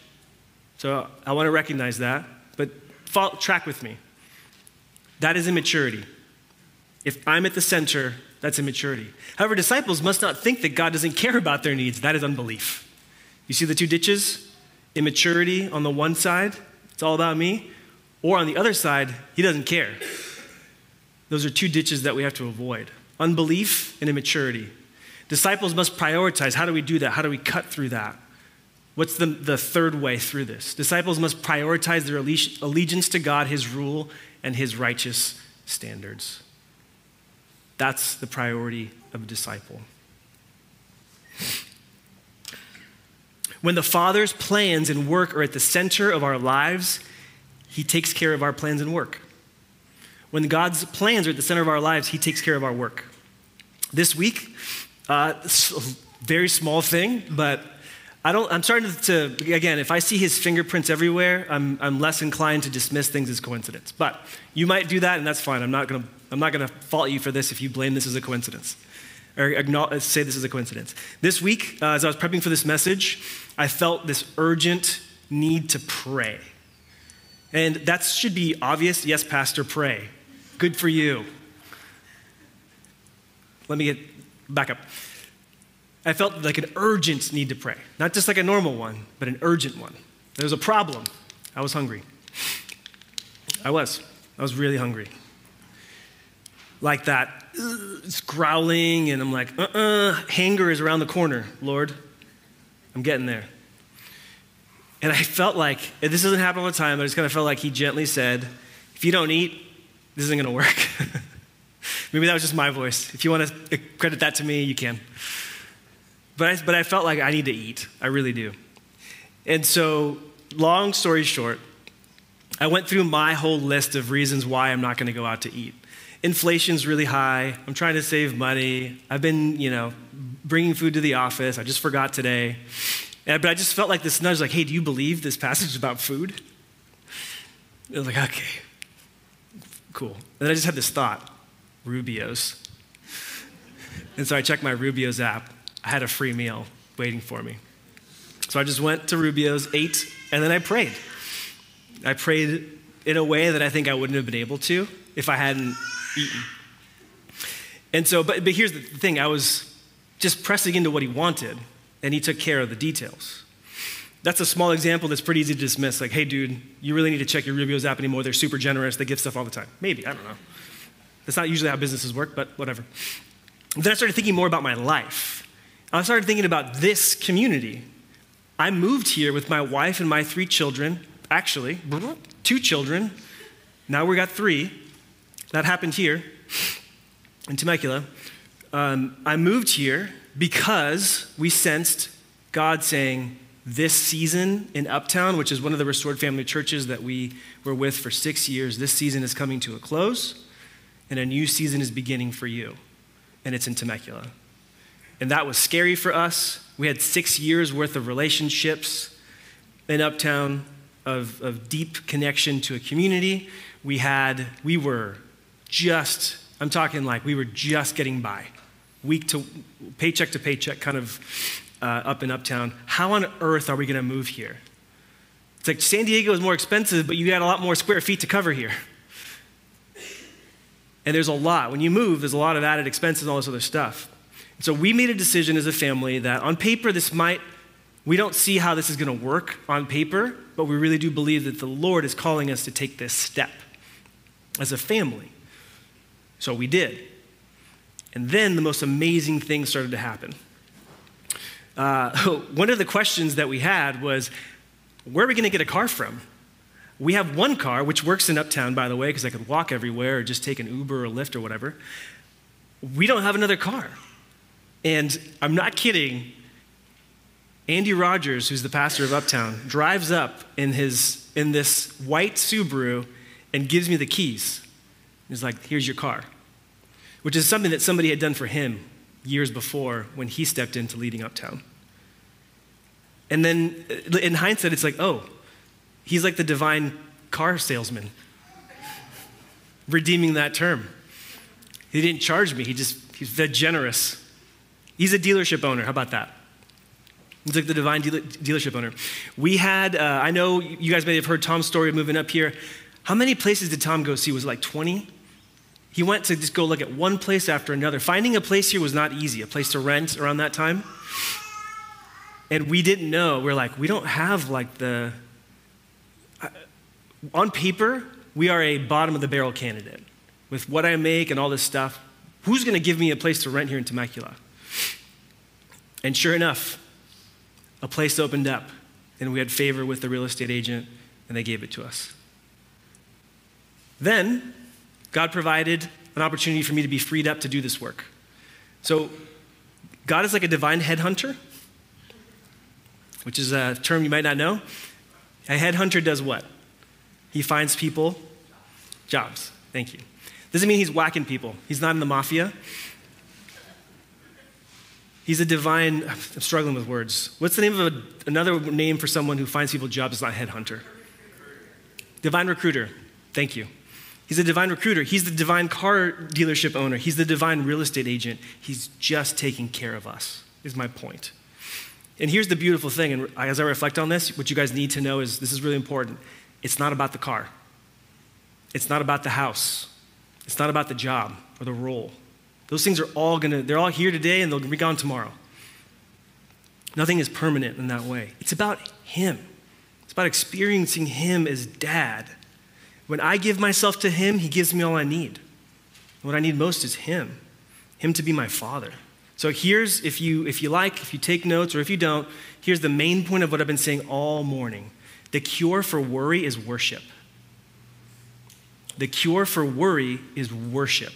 so I want to recognize that, but follow, track with me. That is immaturity. If I'm at the center, that's immaturity. However, disciples must not think that God doesn't care about their needs. That is unbelief. You see the two ditches? Immaturity on the one side, it's all about me, or on the other side, he doesn't care. Those are two ditches that we have to avoid unbelief and immaturity. Disciples must prioritize. How do we do that? How do we cut through that? What's the, the third way through this? Disciples must prioritize their allegiance to God, His rule, and His righteous standards. That's the priority of a disciple. When the Father's plans and work are at the center of our lives, He takes care of our plans and work. When God's plans are at the center of our lives, He takes care of our work. This week, uh, very small thing, but I don't, I'm starting to, to, again, if I see his fingerprints everywhere, I'm, I'm less inclined to dismiss things as coincidence. But you might do that, and that's fine. I'm not going to I'm not going to fault you for this if you blame this as a coincidence or say this is a coincidence. This week, uh, as I was prepping for this message, I felt this urgent need to pray. And that should be obvious. Yes, Pastor, pray. Good for you. Let me get back up. I felt like an urgent need to pray, not just like a normal one, but an urgent one. There was a problem. I was hungry. I was. I was really hungry. Like that, it's growling, and I'm like, uh uh-uh, uh, hunger is around the corner, Lord. I'm getting there. And I felt like, this doesn't happen all the time, but I just kind of felt like he gently said, if you don't eat, this isn't going to work. Maybe that was just my voice. If you want to credit that to me, you can. But I, but I felt like I need to eat. I really do. And so, long story short, I went through my whole list of reasons why I'm not going to go out to eat. Inflation's really high. I'm trying to save money. I've been, you know, bringing food to the office. I just forgot today. but I just felt like this nudge, like, hey, do you believe this passage is about food? I was like, okay, cool. And then I just had this thought Rubio's. And so I checked my Rubio's app. I had a free meal waiting for me. So I just went to Rubio's, ate, and then I prayed. I prayed in a way that I think I wouldn't have been able to if I hadn't eaten. And so, but, but here's the thing I was just pressing into what he wanted, and he took care of the details. That's a small example that's pretty easy to dismiss. Like, hey, dude, you really need to check your Rubio's app anymore. They're super generous. They give stuff all the time. Maybe, I don't know. That's not usually how businesses work, but whatever. Then I started thinking more about my life. I started thinking about this community. I moved here with my wife and my three children, actually, two children. Now we got three. That happened here in Temecula. Um, I moved here because we sensed God saying, This season in Uptown, which is one of the restored family churches that we were with for six years, this season is coming to a close, and a new season is beginning for you. And it's in Temecula. And that was scary for us. We had six years worth of relationships in Uptown, of, of deep connection to a community. We had, we were just, I'm talking like we were just getting by, week to paycheck to paycheck, kind of uh, up in uptown. How on earth are we going to move here? It's like San Diego is more expensive, but you got a lot more square feet to cover here. And there's a lot. When you move, there's a lot of added expenses and all this other stuff. And so we made a decision as a family that on paper, this might, we don't see how this is going to work on paper, but we really do believe that the Lord is calling us to take this step as a family. So we did. And then the most amazing thing started to happen. Uh, one of the questions that we had was where are we going to get a car from? We have one car, which works in Uptown, by the way, because I could walk everywhere or just take an Uber or Lyft or whatever. We don't have another car. And I'm not kidding. Andy Rogers, who's the pastor of Uptown, drives up in, his, in this white Subaru and gives me the keys. He's like, here's your car, which is something that somebody had done for him years before when he stepped into leading Uptown. And then uh, in hindsight, it's like, oh, he's like the divine car salesman, redeeming that term. He didn't charge me, he just, he's that generous. He's a dealership owner. How about that? He's like the divine dealer, dealership owner. We had, uh, I know you guys may have heard Tom's story moving up here. How many places did Tom go see? Was it like 20? He went to just go look at one place after another. Finding a place here was not easy, a place to rent around that time. And we didn't know. We're like, we don't have like the. On paper, we are a bottom of the barrel candidate. With what I make and all this stuff, who's going to give me a place to rent here in Temecula? And sure enough, a place opened up, and we had favor with the real estate agent, and they gave it to us. Then, God provided an opportunity for me to be freed up to do this work. So, God is like a divine headhunter, which is a term you might not know. A headhunter does what? He finds people jobs. Thank you. Doesn't mean he's whacking people. He's not in the mafia. He's a divine, I'm struggling with words. What's the name of a, another name for someone who finds people jobs is not headhunter? Divine recruiter. Thank you. He's a divine recruiter. He's the divine car dealership owner. He's the divine real estate agent. He's just taking care of us, is my point. And here's the beautiful thing, and as I reflect on this, what you guys need to know is this is really important. It's not about the car, it's not about the house, it's not about the job or the role. Those things are all gonna, they're all here today and they'll be gone tomorrow. Nothing is permanent in that way. It's about Him, it's about experiencing Him as dad when I give myself to Him, He gives me all I need. What I need most is Him, Him to be my Father. So here's, if you, if you like, if you take notes, or if you don't, here's the main point of what I've been saying all morning. The cure for worry is worship. The cure for worry is worship.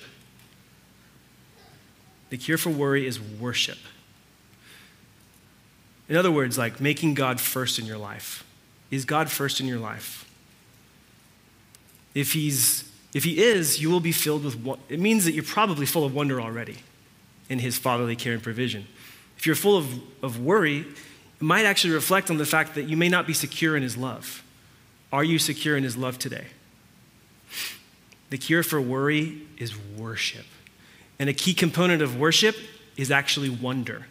The cure for worry is worship. In other words, like making God first in your life. Is God first in your life? If, he's, if he is, you will be filled with, it means that you're probably full of wonder already in his fatherly care and provision. If you're full of, of worry, it might actually reflect on the fact that you may not be secure in his love. Are you secure in his love today? The cure for worry is worship. And a key component of worship is actually wonder.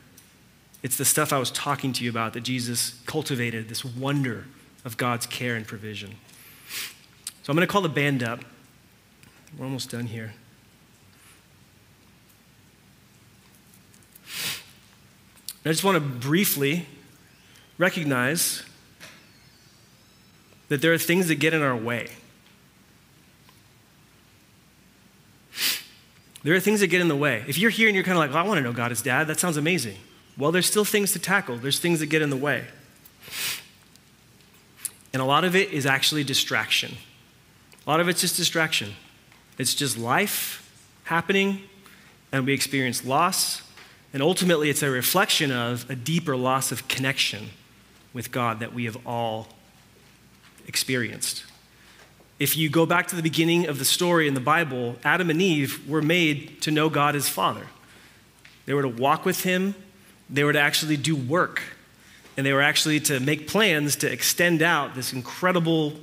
It's the stuff I was talking to you about that Jesus cultivated, this wonder of God's care and provision. So I'm going to call the band up. We're almost done here. I just want to briefly recognize that there are things that get in our way. There are things that get in the way. If you're here and you're kind of like, well, I want to know God as dad, that sounds amazing. Well, there's still things to tackle, there's things that get in the way. And a lot of it is actually distraction. A lot of it's just distraction. It's just life happening, and we experience loss. And ultimately, it's a reflection of a deeper loss of connection with God that we have all experienced. If you go back to the beginning of the story in the Bible, Adam and Eve were made to know God as Father. They were to walk with Him, they were to actually do work, and they were actually to make plans to extend out this incredible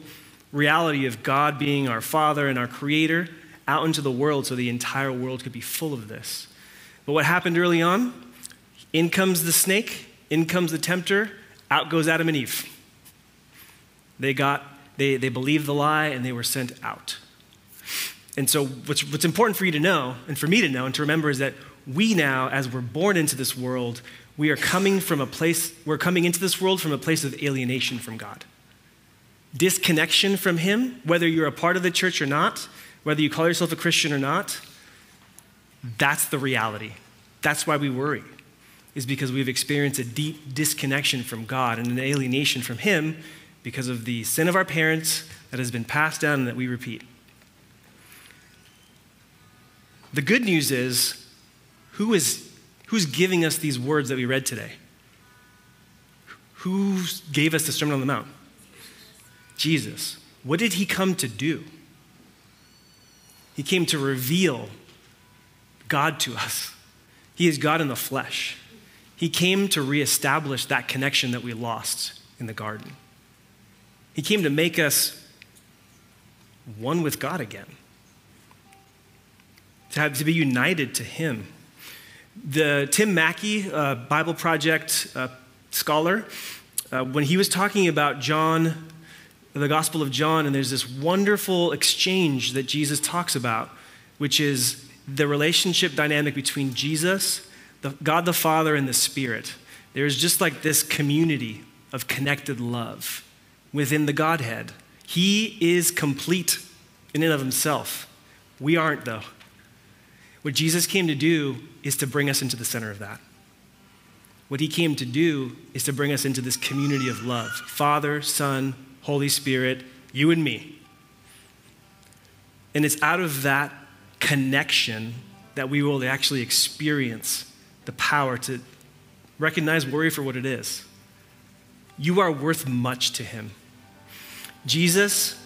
reality of God being our Father and our Creator out into the world so the entire world could be full of this. But what happened early on? In comes the snake, in comes the tempter, out goes Adam and Eve. They got, they, they believed the lie and they were sent out. And so, what's, what's important for you to know, and for me to know, and to remember, is that we now, as we're born into this world, we are coming from a place, we're coming into this world from a place of alienation from God disconnection from Him, whether you're a part of the church or not, whether you call yourself a Christian or not, that's the reality. That's why we worry, is because we've experienced a deep disconnection from God and an alienation from Him because of the sin of our parents that has been passed down and that we repeat. The good news is who is who's giving us these words that we read today? Who gave us the Sermon on the Mount? Jesus. What did he come to do? He came to reveal God to us. He is God in the flesh. He came to reestablish that connection that we lost in the garden. He came to make us one with God again. to, have, to be united to Him. The Tim Mackie, uh, Bible Project uh, scholar, uh, when he was talking about John, the Gospel of John, and there's this wonderful exchange that Jesus talks about, which is the relationship dynamic between Jesus, the, God the Father, and the Spirit. There's just like this community of connected love within the Godhead. He is complete in and of himself. We aren't, though. What Jesus came to do is to bring us into the center of that. What he came to do is to bring us into this community of love Father, Son, Holy Spirit, you and me. And it's out of that connection that we will actually experience the power to recognize worry for what it is. You are worth much to him. Jesus,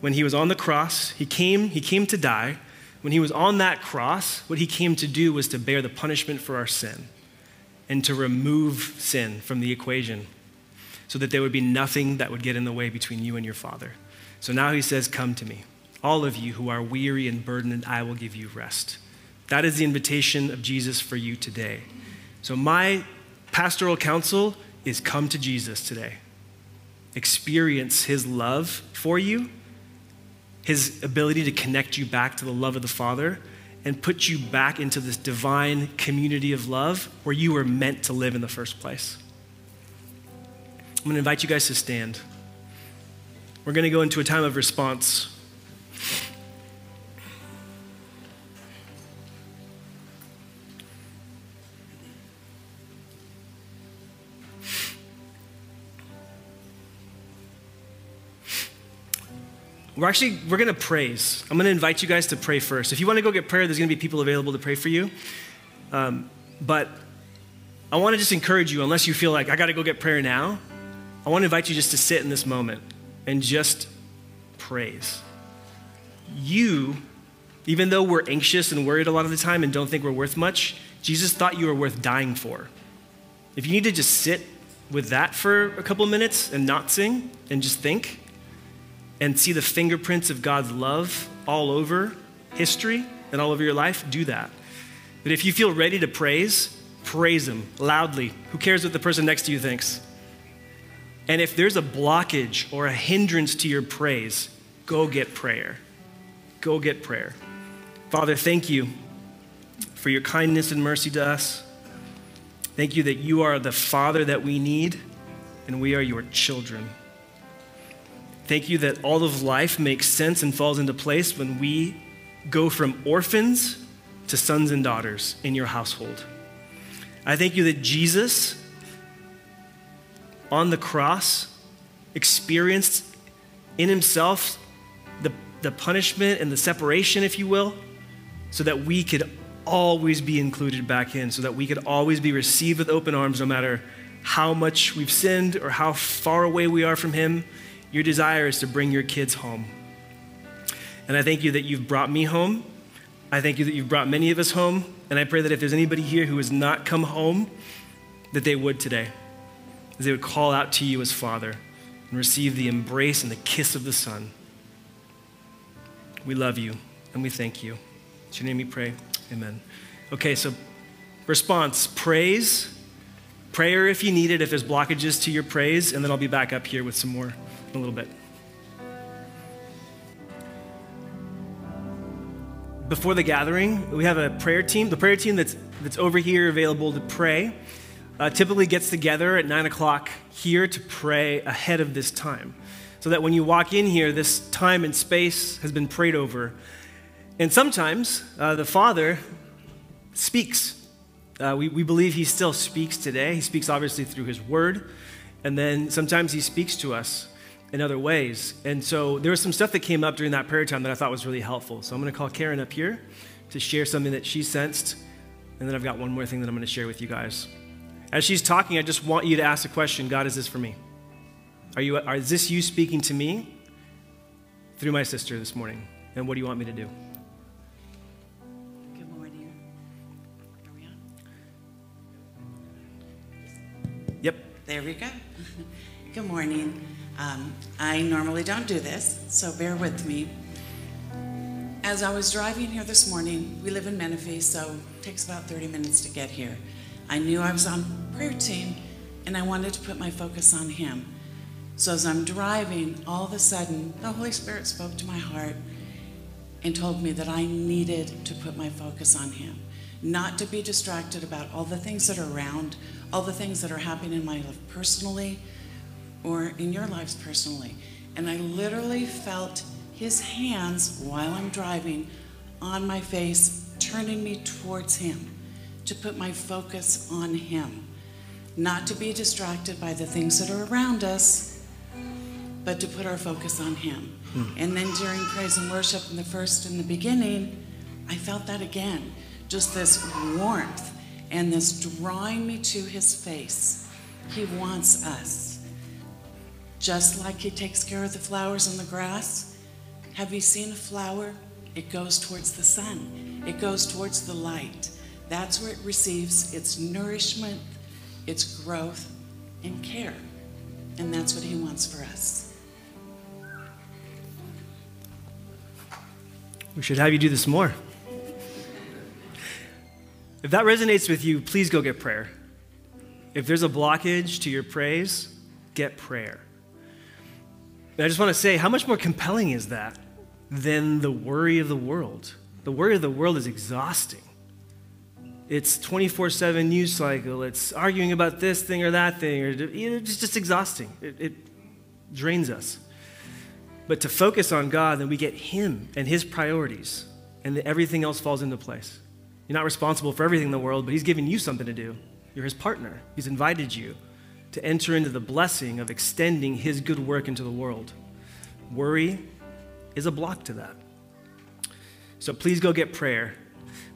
when he was on the cross, he came, he came to die. When he was on that cross, what he came to do was to bear the punishment for our sin and to remove sin from the equation so that there would be nothing that would get in the way between you and your Father. So now he says, Come to me, all of you who are weary and burdened, I will give you rest. That is the invitation of Jesus for you today. So, my pastoral counsel is come to Jesus today. Experience his love for you, his ability to connect you back to the love of the Father, and put you back into this divine community of love where you were meant to live in the first place. I'm going to invite you guys to stand. We're going to go into a time of response. We're actually we're going to praise. I'm going to invite you guys to pray first. If you want to go get prayer, there's going to be people available to pray for you. Um, but I want to just encourage you, unless you feel like I got to go get prayer now. I want to invite you just to sit in this moment and just praise. You, even though we're anxious and worried a lot of the time and don't think we're worth much, Jesus thought you were worth dying for. If you need to just sit with that for a couple minutes and not sing and just think, and see the fingerprints of God's love all over history and all over your life, do that. But if you feel ready to praise, praise Him loudly. Who cares what the person next to you thinks? And if there's a blockage or a hindrance to your praise, go get prayer. Go get prayer. Father, thank you for your kindness and mercy to us. Thank you that you are the Father that we need, and we are your children. Thank you that all of life makes sense and falls into place when we go from orphans to sons and daughters in your household. I thank you that Jesus on the cross experienced in himself the, the punishment and the separation, if you will, so that we could always be included back in, so that we could always be received with open arms no matter how much we've sinned or how far away we are from him your desire is to bring your kids home. And I thank you that you've brought me home. I thank you that you've brought many of us home. And I pray that if there's anybody here who has not come home, that they would today. That they would call out to you as Father and receive the embrace and the kiss of the Son. We love you and we thank you. In your name we pray. Amen. Okay, so response praise, prayer if you need it, if there's blockages to your praise, and then I'll be back up here with some more in a little bit. Before the gathering, we have a prayer team. The prayer team that's, that's over here available to pray uh, typically gets together at 9 o'clock here to pray ahead of this time. So that when you walk in here, this time and space has been prayed over. And sometimes uh, the Father speaks. Uh, we, we believe He still speaks today. He speaks obviously through His Word, and then sometimes He speaks to us in other ways. And so there was some stuff that came up during that prayer time that I thought was really helpful. So I'm going to call Karen up here to share something that she sensed. And then I've got one more thing that I'm going to share with you guys. As she's talking, I just want you to ask the question God, is this for me? Are you, are, is this you speaking to me through my sister this morning? And what do you want me to do? Good morning. Are we on? Yep. There we go. Good morning. Um, I normally don't do this, so bear with me. As I was driving here this morning, we live in Menifee, so it takes about 30 minutes to get here. I knew I was on prayer team and I wanted to put my focus on Him. So as I'm driving, all of a sudden, the Holy Spirit spoke to my heart and told me that I needed to put my focus on Him, not to be distracted about all the things that are around, all the things that are happening in my life personally or in your lives personally. And I literally felt His hands while I'm driving on my face, turning me towards Him to put my focus on Him, not to be distracted by the things that are around us, but to put our focus on Him. Hmm. And then during praise and worship in the first in the beginning, I felt that again just this warmth and this drawing me to His face. He wants us. Just like He takes care of the flowers and the grass. Have you seen a flower? It goes towards the sun, it goes towards the light. That's where it receives its nourishment, its growth, and care. And that's what He wants for us. We should have you do this more. If that resonates with you, please go get prayer. If there's a blockage to your praise, get prayer. And I just want to say, how much more compelling is that than the worry of the world? The worry of the world is exhausting. It's 24 7 news cycle. It's arguing about this thing or that thing, or it's just exhausting. It, it drains us. But to focus on God, then we get Him and His priorities, and everything else falls into place. You're not responsible for everything in the world, but He's given you something to do. You're His partner. He's invited you to enter into the blessing of extending His good work into the world. Worry is a block to that. So please go get prayer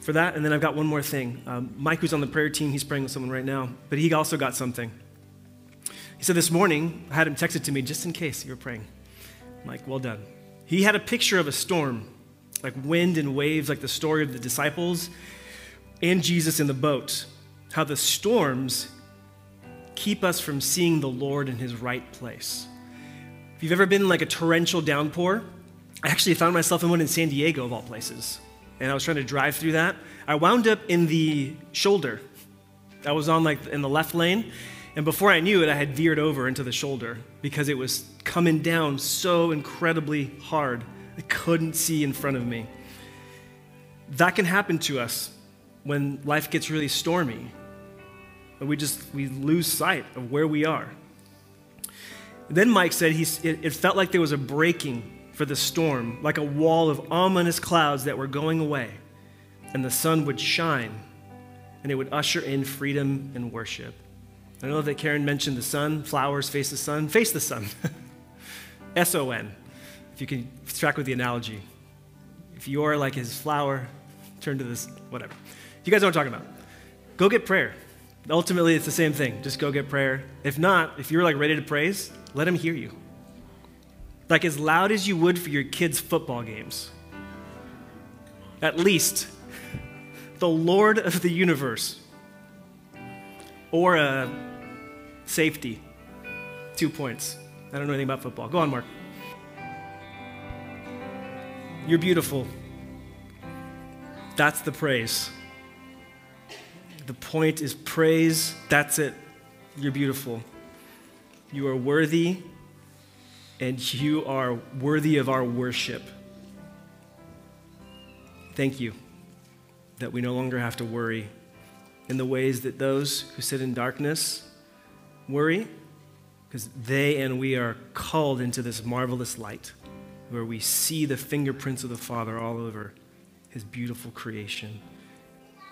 for that. And then I've got one more thing. Um, Mike, who's on the prayer team, he's praying with someone right now, but he also got something. He said this morning, I had him text it to me just in case you were praying. I'm well done. He had a picture of a storm, like wind and waves, like the story of the disciples and Jesus in the boat. How the storms keep us from seeing the Lord in his right place. If you've ever been in like a torrential downpour, I actually found myself in one in San Diego, of all places. And I was trying to drive through that. I wound up in the shoulder. I was on like in the left lane. And before I knew it, I had veered over into the shoulder because it was coming down so incredibly hard. I couldn't see in front of me. That can happen to us when life gets really stormy. And we just we lose sight of where we are. Then Mike said he, it, it felt like there was a breaking for the storm, like a wall of ominous clouds that were going away, and the sun would shine, and it would usher in freedom and worship. I know that Karen mentioned the sun, flowers face the sun, face the sun. S O N, if you can track with the analogy. If you're like his flower, turn to this, whatever. You guys know what I'm talking about. Go get prayer. Ultimately, it's the same thing. Just go get prayer. If not, if you're like ready to praise, let him hear you. Like as loud as you would for your kids' football games. At least the Lord of the universe. Or a safety. Two points. I don't know anything about football. Go on, Mark. You're beautiful. That's the praise. The point is praise. That's it. You're beautiful. You are worthy, and you are worthy of our worship. Thank you that we no longer have to worry in the ways that those who sit in darkness worry, because they and we are called into this marvelous light where we see the fingerprints of the Father all over his beautiful creation.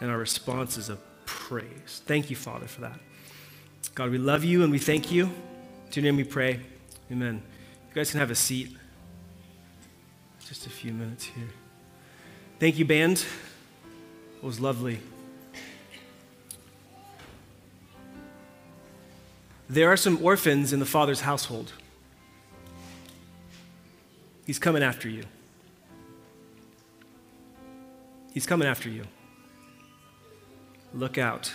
And our response is a praise. Thank you, Father, for that. God, we love you and we thank you. To your name we pray. Amen. You guys can have a seat. Just a few minutes here. Thank you, band. It was lovely. There are some orphans in the Father's household. He's coming after you. He's coming after you. Look out.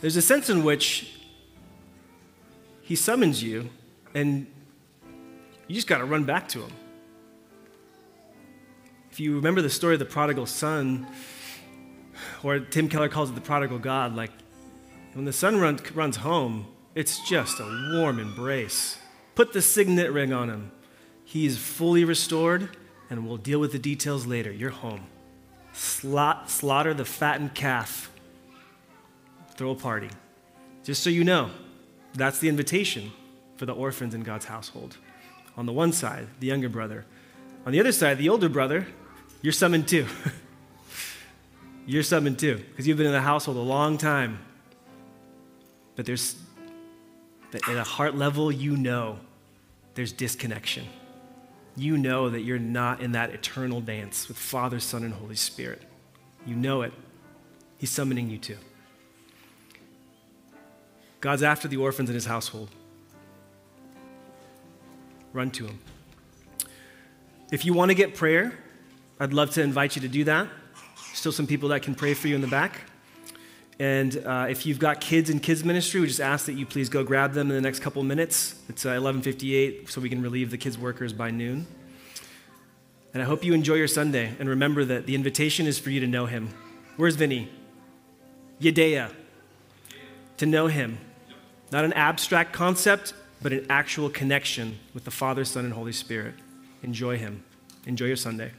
There's a sense in which he summons you, and you just got to run back to him. If you remember the story of the prodigal son, or Tim Keller calls it the prodigal God, like when the son run, runs home, it's just a warm embrace. Put the signet ring on him. He is fully restored, and we'll deal with the details later. You're home. Slot, slaughter the fattened calf. Throw a party. Just so you know, that's the invitation for the orphans in God's household. On the one side, the younger brother. On the other side, the older brother, you're summoned too. you're summoned too, because you've been in the household a long time. But there's, at a heart level, you know there's disconnection. You know that you're not in that eternal dance with Father, Son, and Holy Spirit. You know it. He's summoning you to. God's after the orphans in his household. Run to him. If you want to get prayer, I'd love to invite you to do that. Still some people that can pray for you in the back. And uh, if you've got kids in kids ministry, we just ask that you please go grab them in the next couple minutes. It's uh, 11:58, so we can relieve the kids workers by noon. And I hope you enjoy your Sunday and remember that the invitation is for you to know Him. Where's Vinny? Yedea. To know Him. Not an abstract concept, but an actual connection with the Father, Son, and Holy Spirit. Enjoy Him. Enjoy your Sunday.